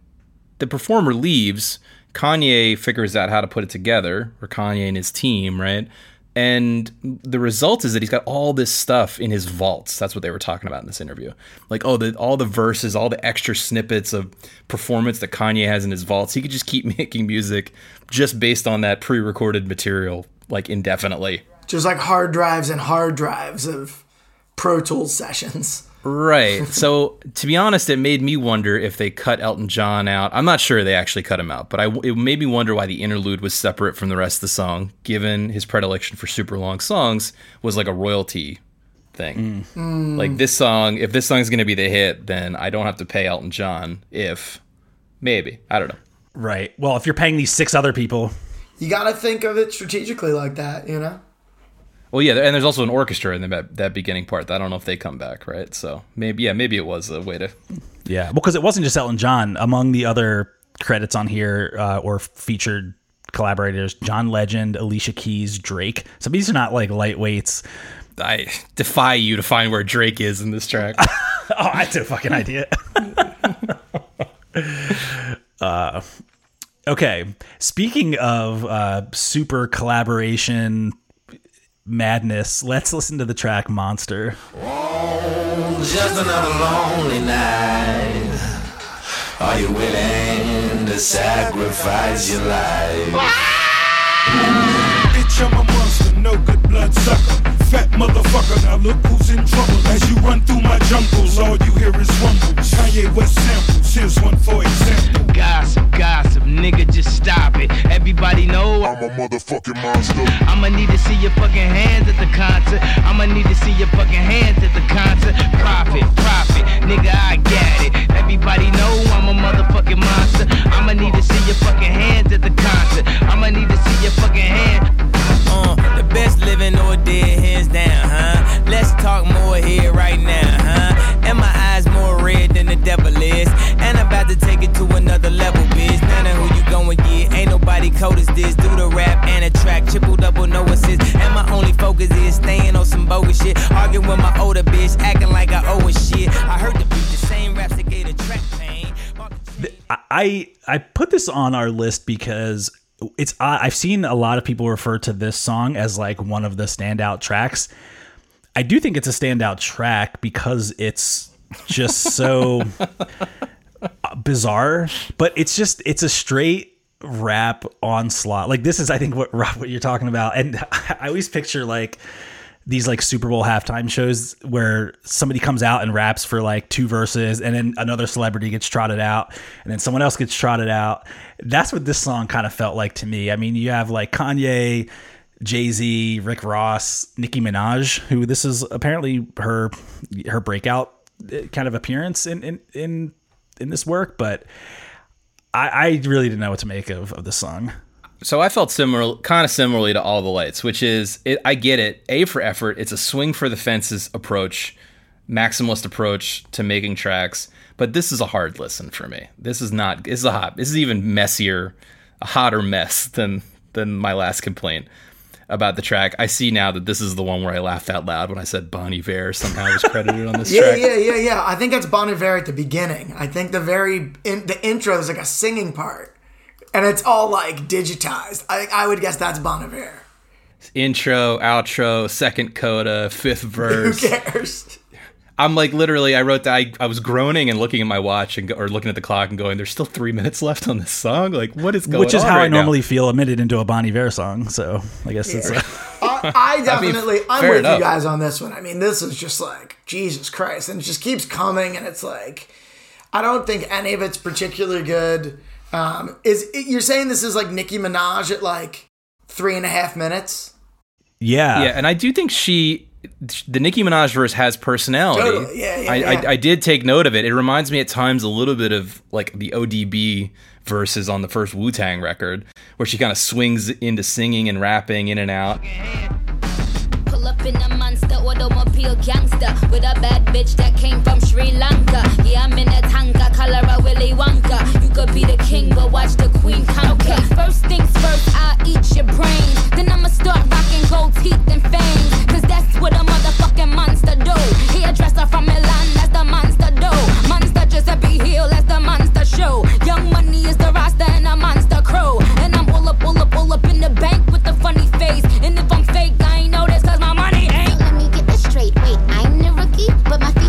the performer leaves, Kanye figures out how to put it together, or Kanye and his team, right? And the result is that he's got all this stuff in his vaults. That's what they were talking about in this interview. Like, oh, the all the verses, all the extra snippets of performance that Kanye has in his vaults. He could just keep making music just based on that pre-recorded material, like indefinitely. Just like hard drives and hard drives of Pro Tools sessions. Right. So to be honest, it made me wonder if they cut Elton John out. I'm not sure they actually cut him out, but I, it made me wonder why the interlude was separate from the rest of the song, given his predilection for super long songs was like a royalty thing. Mm. Mm. Like this song, if this song's going to be the hit, then I don't have to pay Elton John. If maybe I don't know. Right. Well, if you're paying these six other people, You got to think of it strategically like that, you know? Well, yeah, and there's also an orchestra in the, that, that beginning part. I don't know if they come back, right? So maybe, yeah, maybe it was a way to. Yeah, because it wasn't just Elton John. Among the other credits on here uh, or featured collaborators, John Legend, Alicia Keys, Drake. So these are not like lightweights. I defy you to find where Drake is in this track. oh, I had a fucking idea. uh, okay, speaking of uh, super collaboration madness, let's listen to the track "Monster." Just another lonely night. Are you willing to sacrifice your life? Bitch, I'm a monster, no good blood sucker. Fat motherfucker, now look who's in trouble. As you run through my jungles, all you hear is rumbles. Kanye West samples, here's one for example. Gossip, gossip, nigga, just stop it. Everybody know I'm a motherfucking monster. I'ma need to see your fucking hands at the concert. I'ma need to see your fucking hands at the concert. Profit, profit, nigga, I got it. Everybody know I'm a motherfucking monster. I'ma need to see your fucking hands at the concert. I'ma need to see your fucking hand. Uh, the best living or dead, hands down, huh? Let's talk more here right now, huh? And my eyes more red than the devil is. And I'm about to take it to another level, bitch. None of who you going get, ain't nobody cold as this. Do the rap and a track, triple double, no assist. And my only focus is staying on some bogus shit. Arguing with my older bitch, acting like I owe a shit. I heard the beat, the same raps that gave the track pain. I I put this on our list because it's I've seen a lot of people refer to this song as like one of the standout tracks. I do think it's a standout track because it's just so bizarre, but it's just it's a straight rap onslaught. Like this is I think what Rob what you're talking about and I always picture like these like Super Bowl halftime shows where somebody comes out and raps for like two verses and then another celebrity gets trotted out and then someone else gets trotted out. That's what this song kind of felt like to me. I mean, you have like Kanye, Jay Z, Rick Ross, Nicki Minaj, who this is apparently her her breakout uh, kind of appearance in in in, in this work, but I, I really didn't know what to make of, of this song. So I felt similar, kind of similarly to All the Lights, which is it, I get it. A for effort. It's a swing for the fences approach, maximalist approach to making tracks. But this is a hard listen for me. This is not. This is a hot. This is even messier, a hotter mess than than my last complaint about the track. I see now that this is the one where I laughed out loud when I said Bon Iver somehow was credited on this Yeah, track. yeah, yeah, yeah. I think that's Bon Iver at the beginning. I think the very in the intro is like a singing part, and it's all like digitized. I, I would guess that's Bon Iver. Intro, outro, second coda, fifth verse. Who verse. cares? I'm like literally. I wrote that. I, I was groaning and looking at my watch and go, or looking at the clock and going, "There's still three minutes left on this song. Like, what is going on?" Which is how right I now?" normally feel a minute into a Bon Iver song. So I guess it's uh, I, I definitely, I'm fair with enough. you guys on this one. I mean, this is just like Jesus Christ, and it just keeps coming, and it's like, I don't think any of it's particularly good. Um, is you're saying this is like Nicki Minaj at like three and a half minutes? yeah. Yeah, and I do think she, the Nicki Minaj verse has personality. Totally. Yeah, yeah, I, yeah. I, I did take note of it. It reminds me at times a little bit of like the ODB verses on the first Wu Tang record, where she kind of swings into singing and rapping in and out. Pull in a monster automobile gangster with a bad bitch that came from Sri Lanka. Yeah, I'm in a tanka, color a Willy Wonka. You could be the king, but watch the queen conquer. Okay, first things first, I'll eat your brains. Then I'ma start rocking gold teeth and fangs. Cause that's what a motherfucking monster do. Hairdresser from Milan, that's the monster do. Monster Giuseppe Hill, that's the monster show. Young money is the roster and a monster crew. And I'm all up, all up, all up in the bank with the funny face. And if but my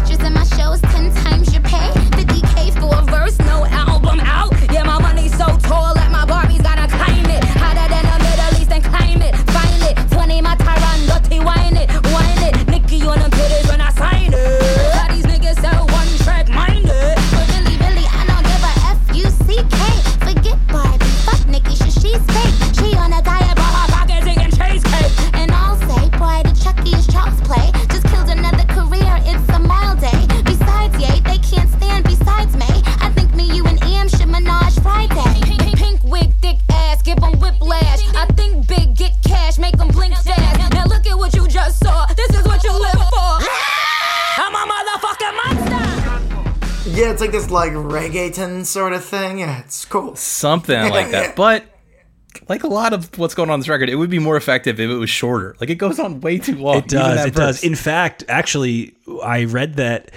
like reggaeton sort of thing. Yeah, it's cool. Something like that. But like a lot of what's going on in this record, it would be more effective if it was shorter. Like it goes on way too long. It does. that It does. In fact, actually, I read that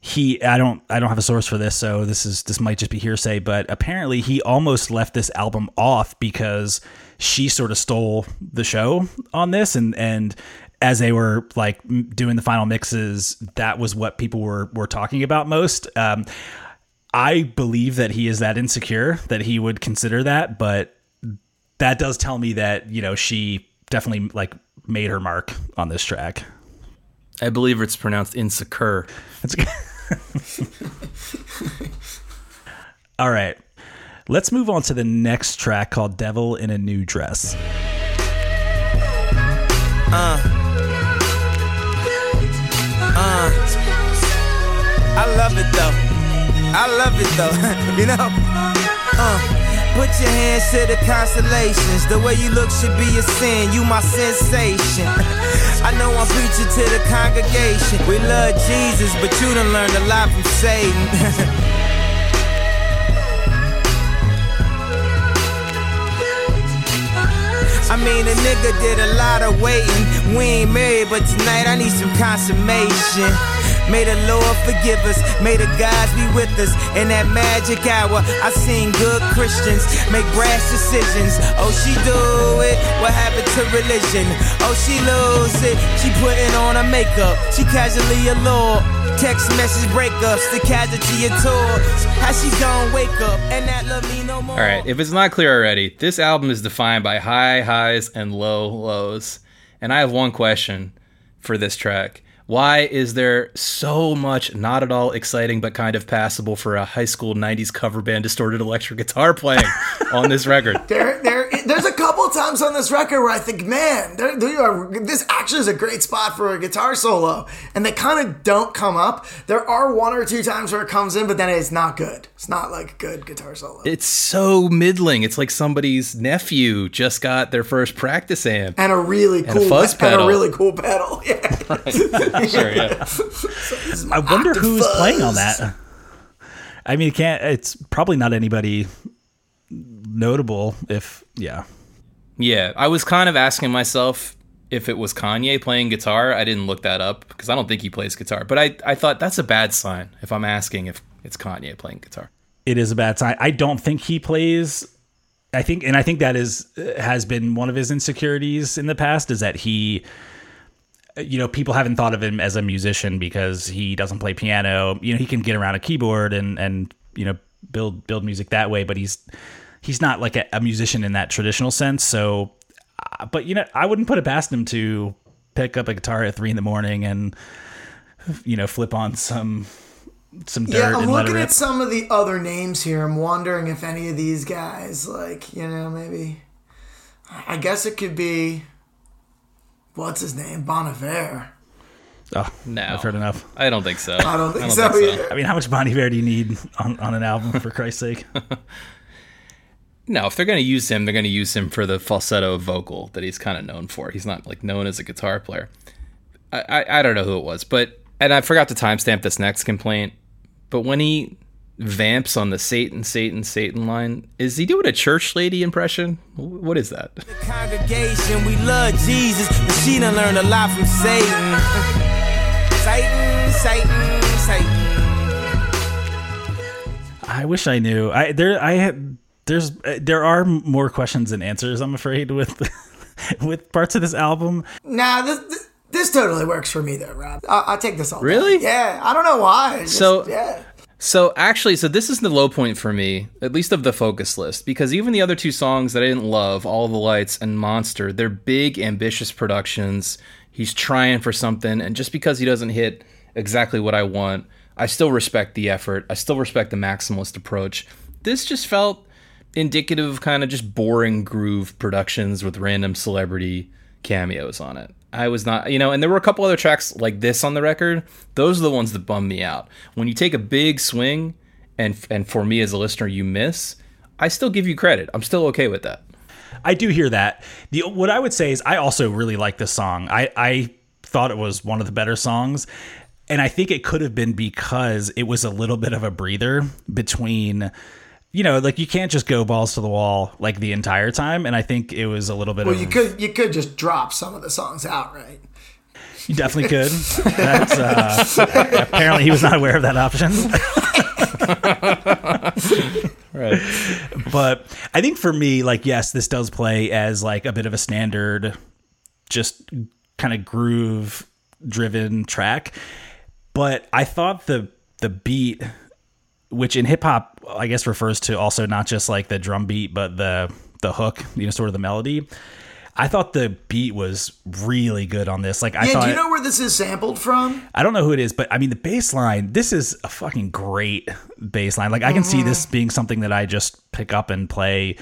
he. I don't. I don't have a source for this, so this is this might just be hearsay. But apparently, he almost left this album off because she sort of stole the show on this, and and as they were like doing the final mixes, that was what people were were talking about most. Um, I believe that he is that insecure that he would consider that, but that does tell me that you know she definitely like made her mark on this track. I believe it's pronounced insecure. All right. Let's move on to the next track called Devil in a New Dress. Uh. Uh. I love it though. I love it though. you know? Uh. Put your hands to the constellations. The way you look should be a sin. You my sensation. I know I'm preaching to the congregation. We love Jesus, but you done learned a lot from Satan. I mean, a nigga did a lot of waiting. We ain't married, but tonight I need some consummation. May the Lord forgive us, may the gods be with us. In that magic hour, I seen good Christians make brash decisions. Oh, she do it, what happened to religion? Oh, she lose it, she putting on her makeup. She casually allured. Text message breakups, the casualty of tour. How she gon' wake up and not love me no more? All right, if it's not clear already, this album is defined by high highs and low lows. And I have one question for this track. Why is there so much not at all exciting but kind of passable for a high school 90s cover band distorted electric guitar playing on this record? There, there, there's a couple times on this record where I think, man, there, there are, this actually is a great spot for a guitar solo, and they kind of don't come up. There are one or two times where it comes in, but then it's not good. It's not like a good guitar solo. It's so middling. It's like somebody's nephew just got their first practice amp. And a really And a cool, fuzz and a pedal. really cool pedal. Yeah. sure, yeah. I wonder who's octopus. playing on that. I mean, it can't. It's probably not anybody notable. If yeah, Yeah, I was kind of asking myself if it was Kanye playing guitar. I didn't look that up because I don't think he plays guitar. But I, I thought that's a bad sign if I'm asking if it's Kanye playing guitar. it is a bad sign. I don't think he plays. I think, and I think that is has been one of his insecurities in the past is that he, you know, people haven't thought of him as a musician because he doesn't play piano. You know, he can get around a keyboard and and you know build build music that way, but he's he's not like a, a musician in that traditional sense. So, uh, but you know, I wouldn't put it past him to pick up a guitar at three in the morning and you know flip on some some dirt Yeah, I'm and looking at some of the other names here. I'm wondering if any of these guys, like, you know, maybe. I guess it could be. What's his name? Bon Iver. Oh, No, I've heard enough. I don't think so. I don't think so either. I mean, how much Bon Iver do you need on, on an album, for Christ's sake? No, if they're going to use him, they're going to use him for the falsetto vocal that he's kind of known for. He's not like known as a guitar player. I, I, I don't know who it was, but and I forgot to timestamp this next complaint. But when he vamps on the Satan, Satan, Satan line, is he doing a church lady impression? What is that? The Congregation, we love Jesus, but she done learned a lot from Satan. Satan, Satan, Satan. I wish I knew. I there I had there's uh, there are more questions than answers. I'm afraid with with parts of this album. Nah, this, this, this totally works for me, though, Rob. I, I'll take this all. day. Really? Yeah. I don't know why. Just- So- yeah. So actually, so this is the low point for me, at least of the focus list, because even the other two songs that I didn't love, All the Lights and Monster, they're big, ambitious productions. He's trying for something, and just because he doesn't hit exactly what I want, I still respect the effort. I still respect the maximalist approach. This just felt indicative of kind of just boring groove productions with random celebrity cameos on it. I was not, you know, and there were a couple other tracks like this on the record. Those are the ones that bum me out. When you take a big swing, and and for me as a listener, you miss. I still give you credit. I'm still okay with that. I do hear that. The what I would say is I also really like this song. I I thought it was one of the better songs. and I think it could have been because it was a little bit of a breather between you know, like you can't just go balls to the wall like the entire time and I think it was a little bit Well, of you could you could just drop some of the songs outright. you definitely could. That's uh, apparently he was not aware of that option. Right. but I think for me, like, yes, this does play as like a bit of a standard, just kind of groove driven track. But I thought the the beat, which in hip hop, I guess refers to also not just like the drum beat, but the the hook, you know, sort of the melody. I thought the beat was really good on this. Like, I yeah, thought do you know where this is sampled from? I don't know who it is, but I mean the bass line. This is a fucking great bass line. Like I can see Mm-hmm. this being something that I just pick up and play.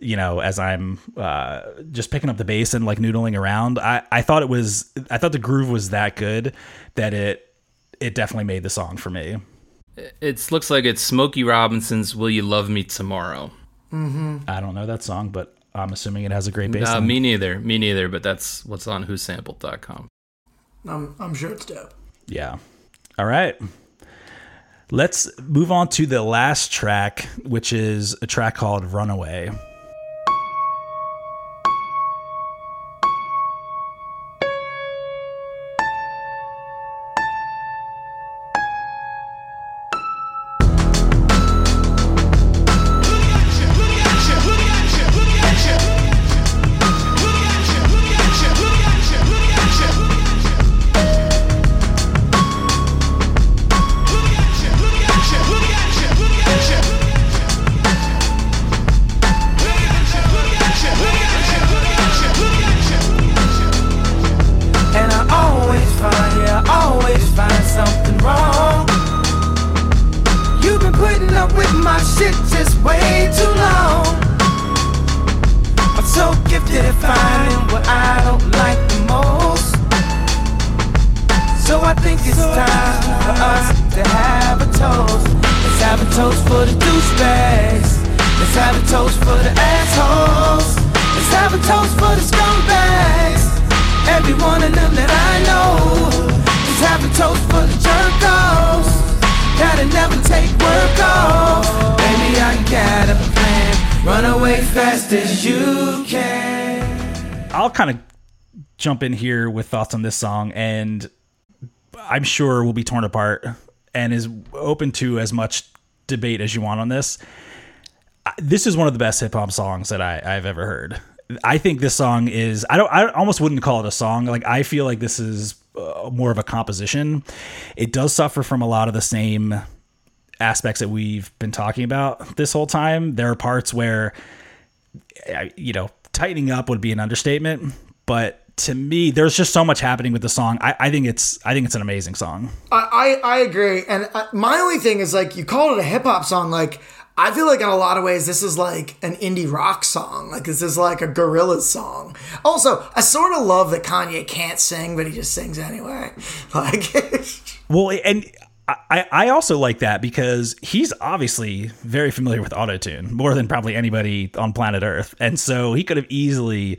You know, as I'm uh, just picking up the bass and like noodling around. I I thought it was. I thought the groove was that good that it it definitely made the song for me. It looks like it's Smokey Robinson's "Will You Love Me Tomorrow." I don't know that song, but I'm assuming it has a great bass Uh, me neither. Me neither. But that's what's on whosampled.com. I'm I'm sure it's dope. Yeah. All right. Let's move on to the last track, which is a track called Runaway. Jump in here with thoughts on this song, and I'm sure will be torn apart and is open to as much debate as you want on this. This is one of the best hip hop songs that I, I've ever heard. I think this song is. I don't. I almost wouldn't call it a song. Like I feel like this is uh, more of a composition. It does suffer from a lot of the same aspects that we've been talking about this whole time. There are parts where you know, tightening up would be an understatement. But to me, there's just so much happening with the song. I, I think it's I think it's an amazing song. I, I, I agree. And uh, my only thing is like you called it a hip hop song. Like I feel like in a lot of ways this is like an indie rock song. Like this is like a Gorillaz song. Also, I sort of love that Kanye can't sing, but he just sings anyway. Like Well, and I, I also like that because he's obviously very familiar with autotune more than probably anybody on planet Earth, and so he could have easily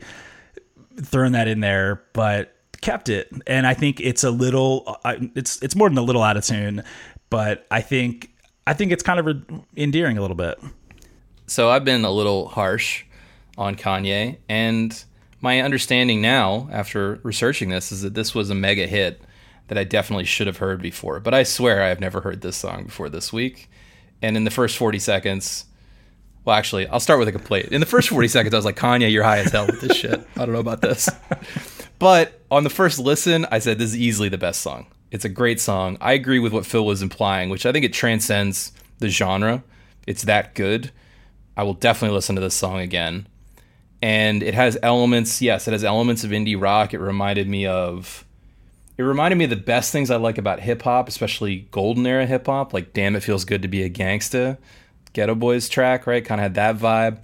thrown that in there, but kept it. And I think it's a little, uh, it's it's more than a little out of tune, but I think I think it's kind of endearing a little bit. So I've been a little harsh on Kanye, and my understanding now, after researching this, is that this was a mega hit that I definitely should have heard before. But I swear I have never heard this song before this week. And in the first 40 seconds, well, actually, I'll start with a complaint. In the first 40 seconds, I was like, Kanye, you're high as hell with this shit. I don't know about this. But on the first listen, I said, this is easily the best song. It's a great song. I agree with what Phil was implying, which I think it transcends the genre. It's that good. I will definitely listen to this song again. And it has elements, yes, it has elements of indie rock. It reminded me of it reminded me of the best things I like about hip hop, especially golden era hip hop, like Damn It Feels Good to Be a Gangsta, Geto Boys track, right? Kind of had that vibe.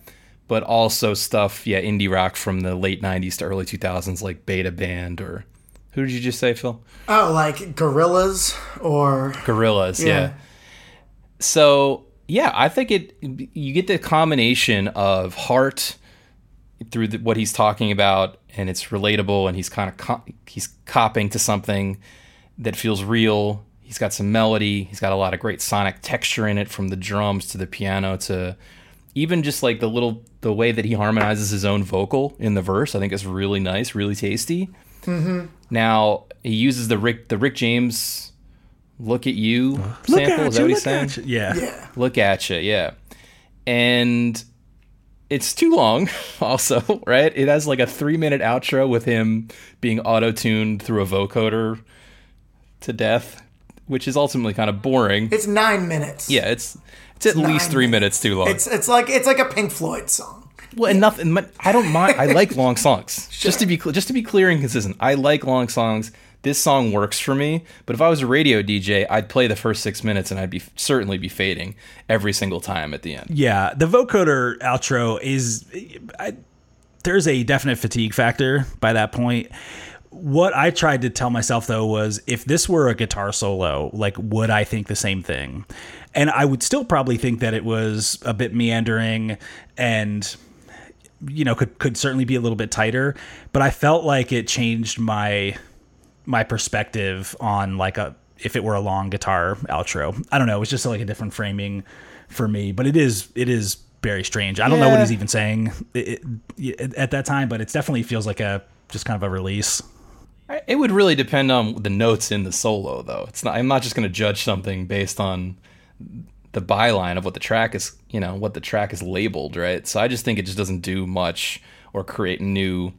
But also stuff, yeah, indie rock from the late 90s to early 2000s, like Beta Band or who did you just say, Phil? oh, like Gorillaz or Gorillaz, yeah. Yeah. So yeah, I think it. You get the combination of heart through the, what he's talking about, and it's relatable, and he's kind of co- he's copping to something. that feels real. He's got some melody. He's got a lot of great sonic texture in it, from the drums to the piano to even just like the little the way that he harmonizes his own vocal in the verse. I think is really nice, really tasty. Mhm. Now he uses the Rick the Rick James "Look at You" Look sample. at is that you, what he's look at saying? you. Yeah. Yeah. Look at you, yeah. And it's too long, also, right? It has like a three minute outro with him being auto tuned through a vocoder to death, which is ultimately kind of boring. It's nine minutes. yeah, it's it's at least nine three minutes too long. It's it's like it's like a Pink Floyd song. Well, and nothing. I don't mind. I like long songs. Just to be cl- just to be clear and consistent, I like long songs. This song works for me. But if I was a radio DJ, I'd play the first six minutes and I'd be certainly be fading every single time at the end. Yeah, the vocoder outro is I, there's a definite fatigue factor by that point. What I tried to tell myself though was if this were a guitar solo, like would I think the same thing? And I would still probably think that it was a bit meandering and you know could could certainly be a little bit tighter, but I felt like it changed my my perspective on like a if it were a long guitar outro. I don't know. It was just like a different framing for me, but it is it is very strange. I don't know what he's even saying at that time, but it definitely feels like a just kind of a release. It would really depend on the notes in the solo, though. It's not. I'm not just going to judge something based on the byline of what the track is. You know what the track is labeled, right? So I just think it just doesn't do much or create new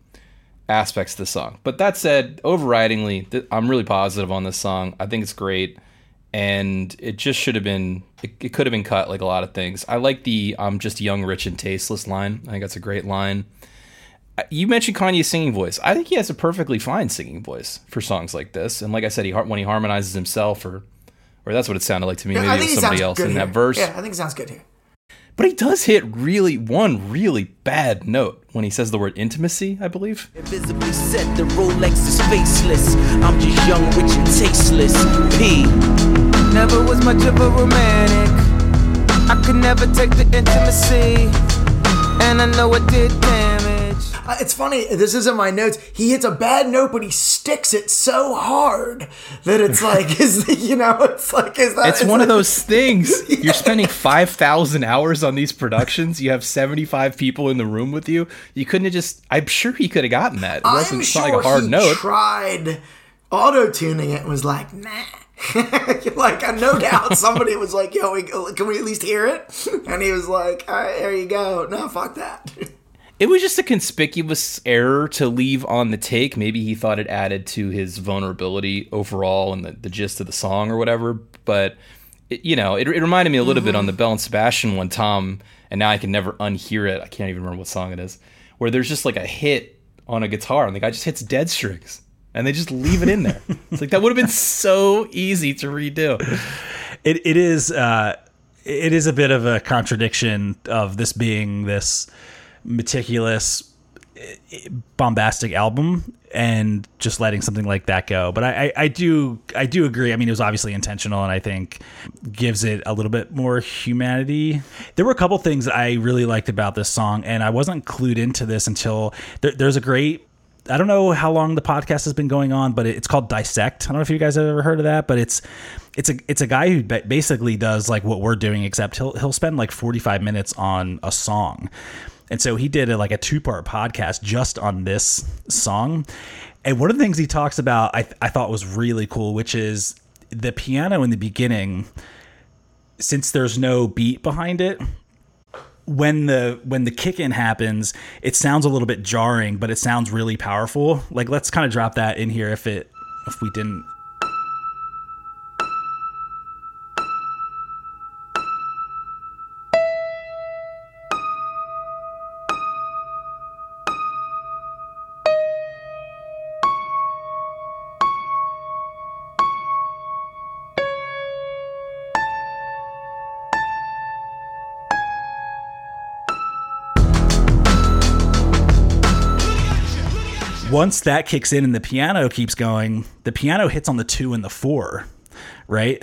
aspects to the song. But that said, overridingly, th- I'm really positive on this song. I think it's great, and it just should have been. It, it could have been cut like a lot of things. I like the "I'm just young, rich, and tasteless" line. I think that's a great line. Uh, You mentioned Kanye's singing voice. I think he has a perfectly fine singing voice for songs like this. And like I said, he when he harmonizes himself, or or that's what it sounded like to me. Yeah, Maybe I it was somebody else in here. that verse. Yeah, I think it sounds good here. But he does hit really one really bad note when he says the word intimacy. I believe. Visibly set, the Rolex is faceless. I'm just young, rich, and tasteless. P. Never was much of a romantic. I could never take the intimacy. And I know it did damage. Uh, it's funny. This isn't my notes. He hits a bad note, but he sticks it so hard that it's like, is you know, it's like, is that? It's one like- of those things. You're spending 5,000 hours on these productions. You have 75 people in the room with you. You couldn't have just. I'm sure he could have gotten that. It wasn't sure like a hard he note. tried auto tuning it and was like, nah. like, no doubt somebody was like, yo, we, can we at least hear it? And he was like, all right, there you go. No, fuck that. It was just a conspicuous error to leave on the take. Maybe he thought it added to his vulnerability overall and the, the gist of the song or whatever. But, it, you know, it, it reminded me a little bit on the Belle and Sebastian one, Tom, and now I can never unhear it. I can't even remember what song it is, where there's just like a hit on a guitar and the guy just hits dead strings and they just leave it in there. it's like that would have been so easy to redo. It it is uh, it is a bit of a contradiction of this being this meticulous, bombastic album and just letting something like that go. But I, I, I do I do agree. I mean, it was obviously intentional, and I think gives it a little bit more humanity. There were a couple things I really liked about this song, and I wasn't clued into this until there, there's a great I don't know how long the podcast has been going on, but it's called Dissect. I don't know if you guys have ever heard of that, but it's it's a it's a guy who basically does like what we're doing, except he'll he'll spend like 45 minutes on a song. And so he did a, like a two part podcast just on this song. And one of the things he talks about I, I thought was really cool, which is the piano in the beginning, since there's no beat behind it, when the when the kick in happens, it sounds a little bit jarring, but it sounds really powerful. Like let's kind of drop that in here if it if we didn't once that kicks in and the piano keeps going, the piano hits on the two and the four, right?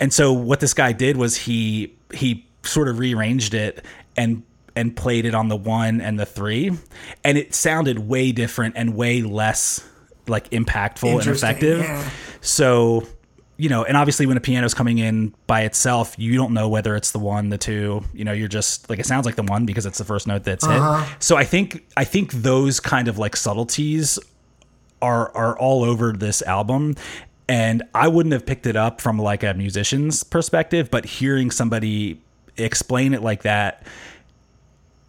And so what this guy did was he he sort of rearranged it and and played it on the one and the three, and it sounded way different and way less like impactful and effective. yeah. So, you know, and obviously when a piano's coming in by itself, you don't know whether it's the one, the two, you know, you're just like it sounds like the one because it's the first note that's Uh-huh. hit. So I think I think those kind of like subtleties are are all over this album and I wouldn't have picked it up from like a musician's perspective, but hearing somebody explain it like that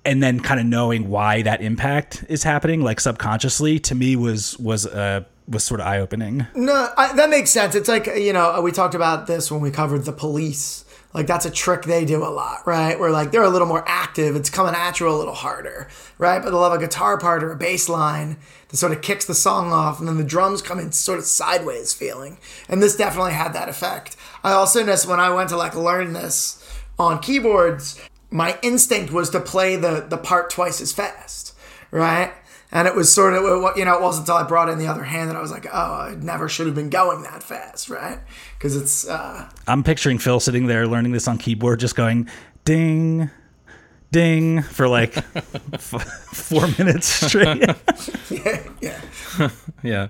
and then kind of knowing why that impact is happening like subconsciously to me was was uh was sort of eye-opening. No, I, that makes sense. It's like you know we talked about this when we covered the police. Like that's a trick they do a lot, right? Where like they're a little more active. It's coming at you a little harder, right? But they'll have a guitar part or a bass line that sort of kicks the song off, and then the drums come in sort of sideways feeling. And this definitely had that effect. I also noticed when I went to like learn this on keyboards, my instinct was to play the the part twice as fast, right? And it was sort of, you know, it wasn't until I brought in the other hand that I was like, oh, I never should have been going that fast, right? Because it's, uh, I'm picturing Phil sitting there learning this on keyboard just going ding ding for like f- 4 minutes straight. yeah, yeah. yeah.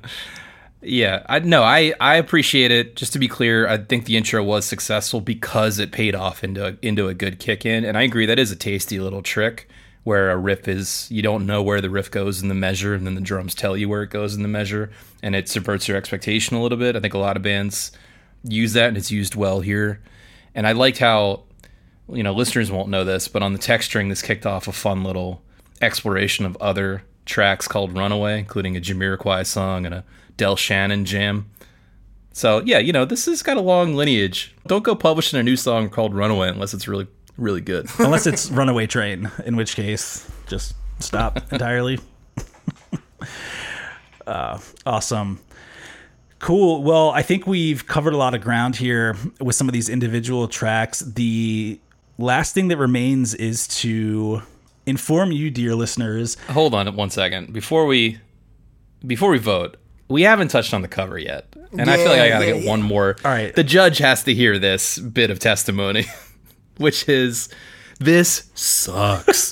Yeah, I no, I I appreciate it. Just to be clear, I think the intro was successful because it paid off into into a good kick in, and I agree that is a tasty little trick where a riff is you don't know where the riff goes in the measure, and then the drums tell you where it goes in the measure, and it subverts your expectation a little bit. I think a lot of bands use that, and it's used well here. And I liked how you know listeners won't know this, but on the text string, this kicked off a fun little exploration of other tracks called Runaway, including a Jamiroquai song and a Del Shannon jam. So yeah, you know this has got a long lineage. Don't go publishing a new song called Runaway unless it's really really good. Unless it's Runaway Train, in which case just stop entirely. uh, awesome. Cool. Well, I think we've covered a lot of ground here with some of these individual tracks. The last thing that remains is to inform you, dear listeners. Hold on one second before we before we vote. We haven't touched on the cover yet, and I feel like I gotta yeah, get yeah. one more. All right. The judge has to hear this bit of testimony, which is this sucks.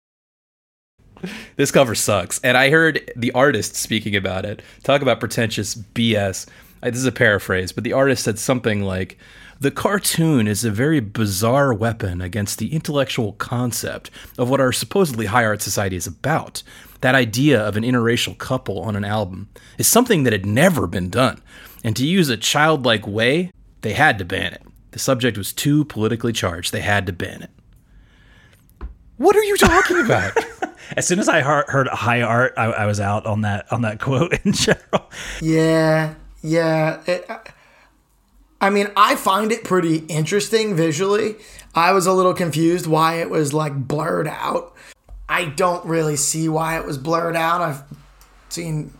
this cover sucks. And I heard the artist speaking about it talk about pretentious BS. This is a paraphrase, but the artist said something like, the cartoon is a very bizarre weapon against the intellectual concept of what our supposedly high art society is about. That idea of an interracial couple on an album is something that had never been done. And to use a childlike way, they had to ban it. The subject was too politically charged. They had to ban it. What are you talking about? As soon as I heard, heard high art, I, I was out on that on that quote in general. Yeah, yeah. It, I mean, I find it pretty interesting visually. I was a little confused why it was like blurred out. I don't really see why it was blurred out. I've seen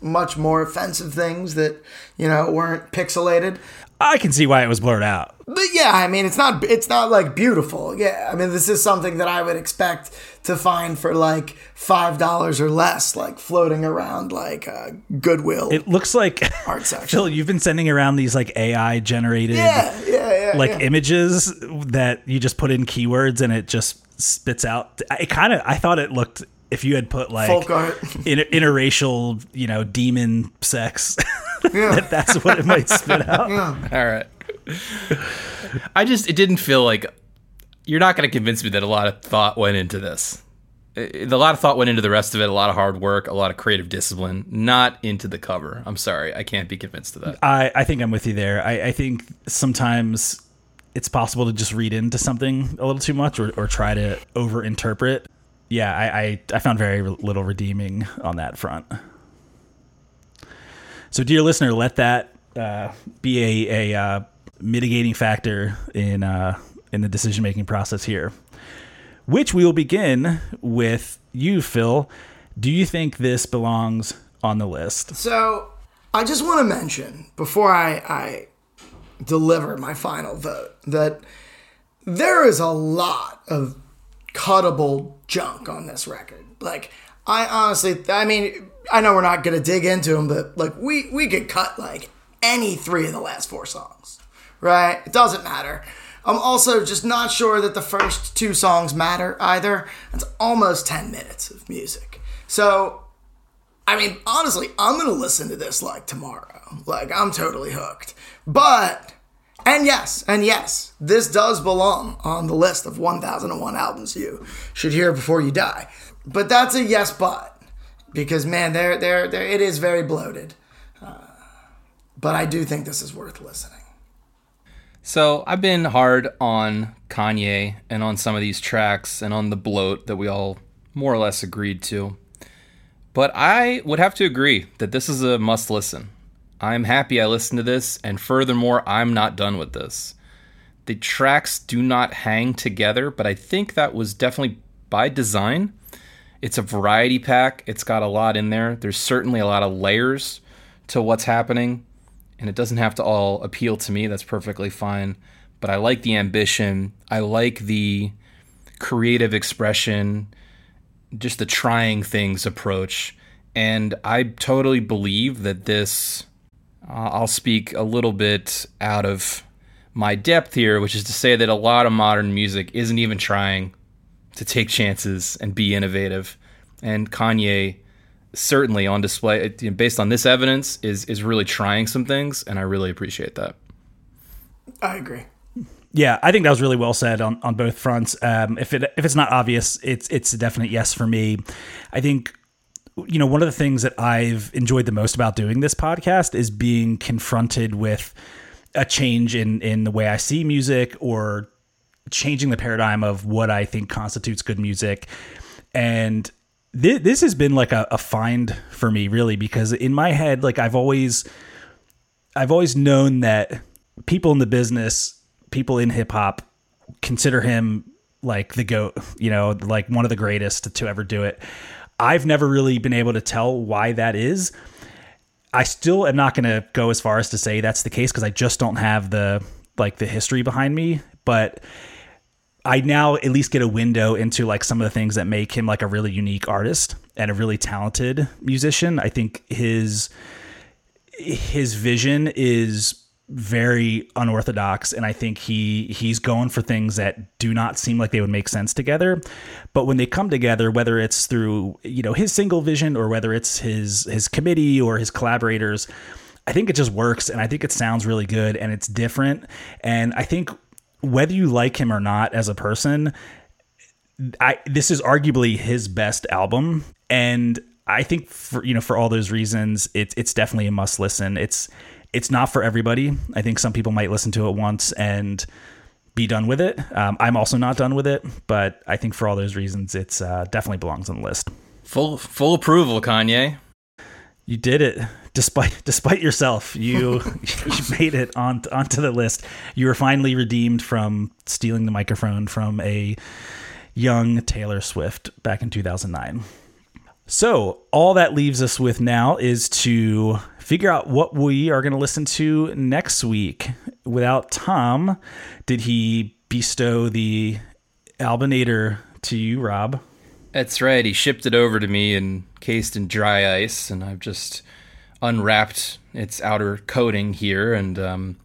much more offensive things that, you know, weren't pixelated. I can see why it was blurred out. But yeah, I mean, it's not it's not like beautiful. Yeah, I mean, this is something that I would expect to find for like five dollars or less, like floating around like uh, Goodwill. It looks like art section. Phil, you've been sending around these like AI generated Yeah, yeah, yeah. like yeah. images that you just put in keywords and it just spits out. It kind of I thought it looked if you had put like Folk art. inter- interracial, you know, demon sex. Yeah. that that's what it might spit out. Yeah. All right. I just it didn't feel like you're not going to convince me that a lot of thought went into this. A lot of thought went into the rest of it, a lot of hard work, a lot of creative discipline, not into the cover. I'm sorry, I can't be convinced of that. I, I think I'm with you there. I, I think sometimes it's possible to just read into something a little too much or, or try to over interpret. Yeah, I, I, I found very little redeeming on that front. So, dear listener, let that uh, be a, a uh, mitigating factor in uh, in the decision making process here. Which we will begin with you, Phil. Do you think this belongs on the list? So I just want to mention before I, I deliver my final vote that there is a lot of cuttable junk on this record. Like I honestly, I mean, I know we're not gonna dig into them, but like we we could cut like any three of the last four songs, right? It doesn't matter. I'm also just not sure that the first two songs matter either. It's almost 10 minutes of music. So I mean, honestly, I'm gonna listen to this like tomorrow. Like I'm totally hooked. But and yes, and yes, this does belong on the list of 1001 albums you should hear before you die. But that's a yes, but because man, there, there, there, it is very bloated. Uh, but I do think this is worth listening. So I've been hard on Kanye and on some of these tracks and on the bloat that we all more or less agreed to. But I would have to agree that this is a must listen. I'm happy I listened to this, and furthermore, I'm not done with this. The tracks do not hang together, but I think that was definitely by design. It's a variety pack, it's got a lot in there. There's certainly a lot of layers to what's happening, and it doesn't have to all appeal to me. That's perfectly fine. But I like the ambition, I like the creative expression, just the trying things approach. And I totally believe that this uh, I'll speak a little bit out of my depth here, which is to say that a lot of modern music isn't even trying to take chances and be innovative. And Kanye, certainly on display, based on this evidence, is is really trying some things, and I really appreciate that. I agree. Yeah, I think that was really well said on, on both fronts. Um, if it if it's not obvious, it's it's a definite yes for me. I think you know, one of the things that I've enjoyed the most about doing this podcast is being confronted with a change in in the way I see music or changing the paradigm of what I think constitutes good music. And th- this has been like a, a find for me, really, because in my head, like I've always, I've always known that people in the business, people in hip hop, consider him like the goat, you know, like one of the greatest to ever do it. I've never really been able to tell why that is. I still am not going to go as far as to say that's the case because I just don't have the like the history behind me, but I now at least get a window into like some of the things that make him like a really unique artist and a really talented musician. I think his his vision is very unorthodox and I think he he's going for things that do not seem like they would make sense together. But when they come together whether it's through you know his single vision or whether it's his his committee or his collaborators I think it just works and I think it sounds really good and it's different. And I think whether you like him or not as a person I this is arguably his best album. And I think for you know for all those reasons it's it's definitely a must listen. It's it's not for everybody. I think some people might listen to it once and be done with it. Um, I'm also not done with it, but I think for all those reasons, it's uh, definitely belongs on the list. Full full approval, Kanye. You did it despite despite yourself. You you made it on onto the list. You were finally redeemed from stealing the microphone from a young Taylor Swift back in 2009. So, all that leaves us with now is to figure out what we are going to listen to next week. Without Tom, did he bestow the Albinator to you, Rob? That's right. He shipped it over to me encased in dry ice, and I've just unwrapped its outer coating here and um,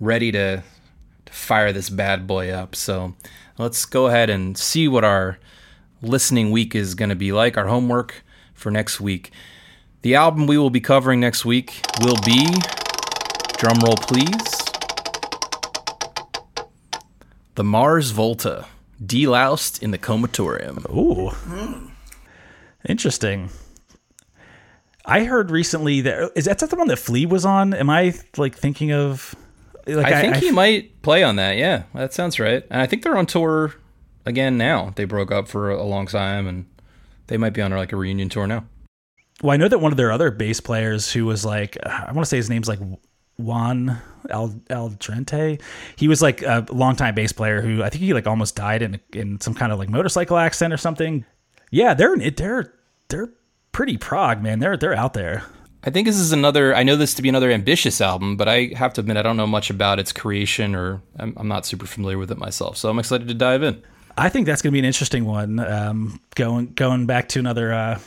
ready to, to fire this bad boy up. So let's go ahead and see what our listening week is going to be like, our homework for next week. The album we will be covering next week will be, drumroll please, The Mars Volta, De-Loused in the Comatorium. Ooh. Interesting. I heard recently that is that the one that Flea was on? Am I like thinking of? Like I think he might play on that. Yeah, that sounds right. And I think they're on tour again now. They broke up for a long time, and they might be on like a reunion tour now. Well, I know that one of their other bass players, who was like, I want to say his name's like Juan Al Alderete. He was like a longtime bass player who I think he like almost died in in some kind of like motorcycle accident or something. Yeah, they're they're they're pretty prog, man. They're they're out there. I think this is another. I know this to be another ambitious album, but I have to admit I don't know much about its creation, or I'm, I'm not super familiar with it myself. So I'm excited to dive in. I think that's going to be an interesting one. Um, going going back to another uh,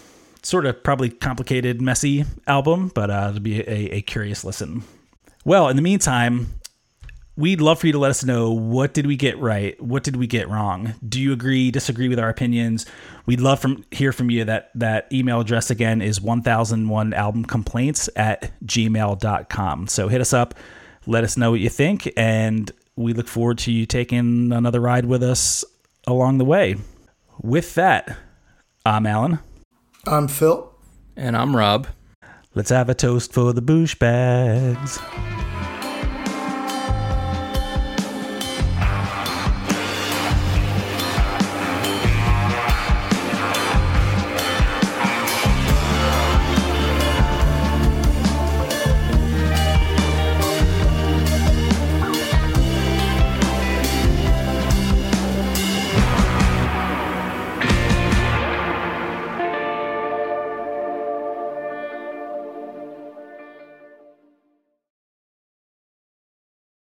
sort of probably complicated, messy album, but uh, it'll be a, a curious listen. Well, in the meantime, we'd love for you to let us know what did we get right, what did we get wrong. Do you agree, disagree with our opinions? We'd love from hear from you. That that email address again is 1001 album complaints at gmail.com. So hit us up, let us know what you think, and we look forward to you taking another ride with us along the way. With that, I'm Alan. I'm Phil. And I'm Rob. Let's have a toast for the boosh bags.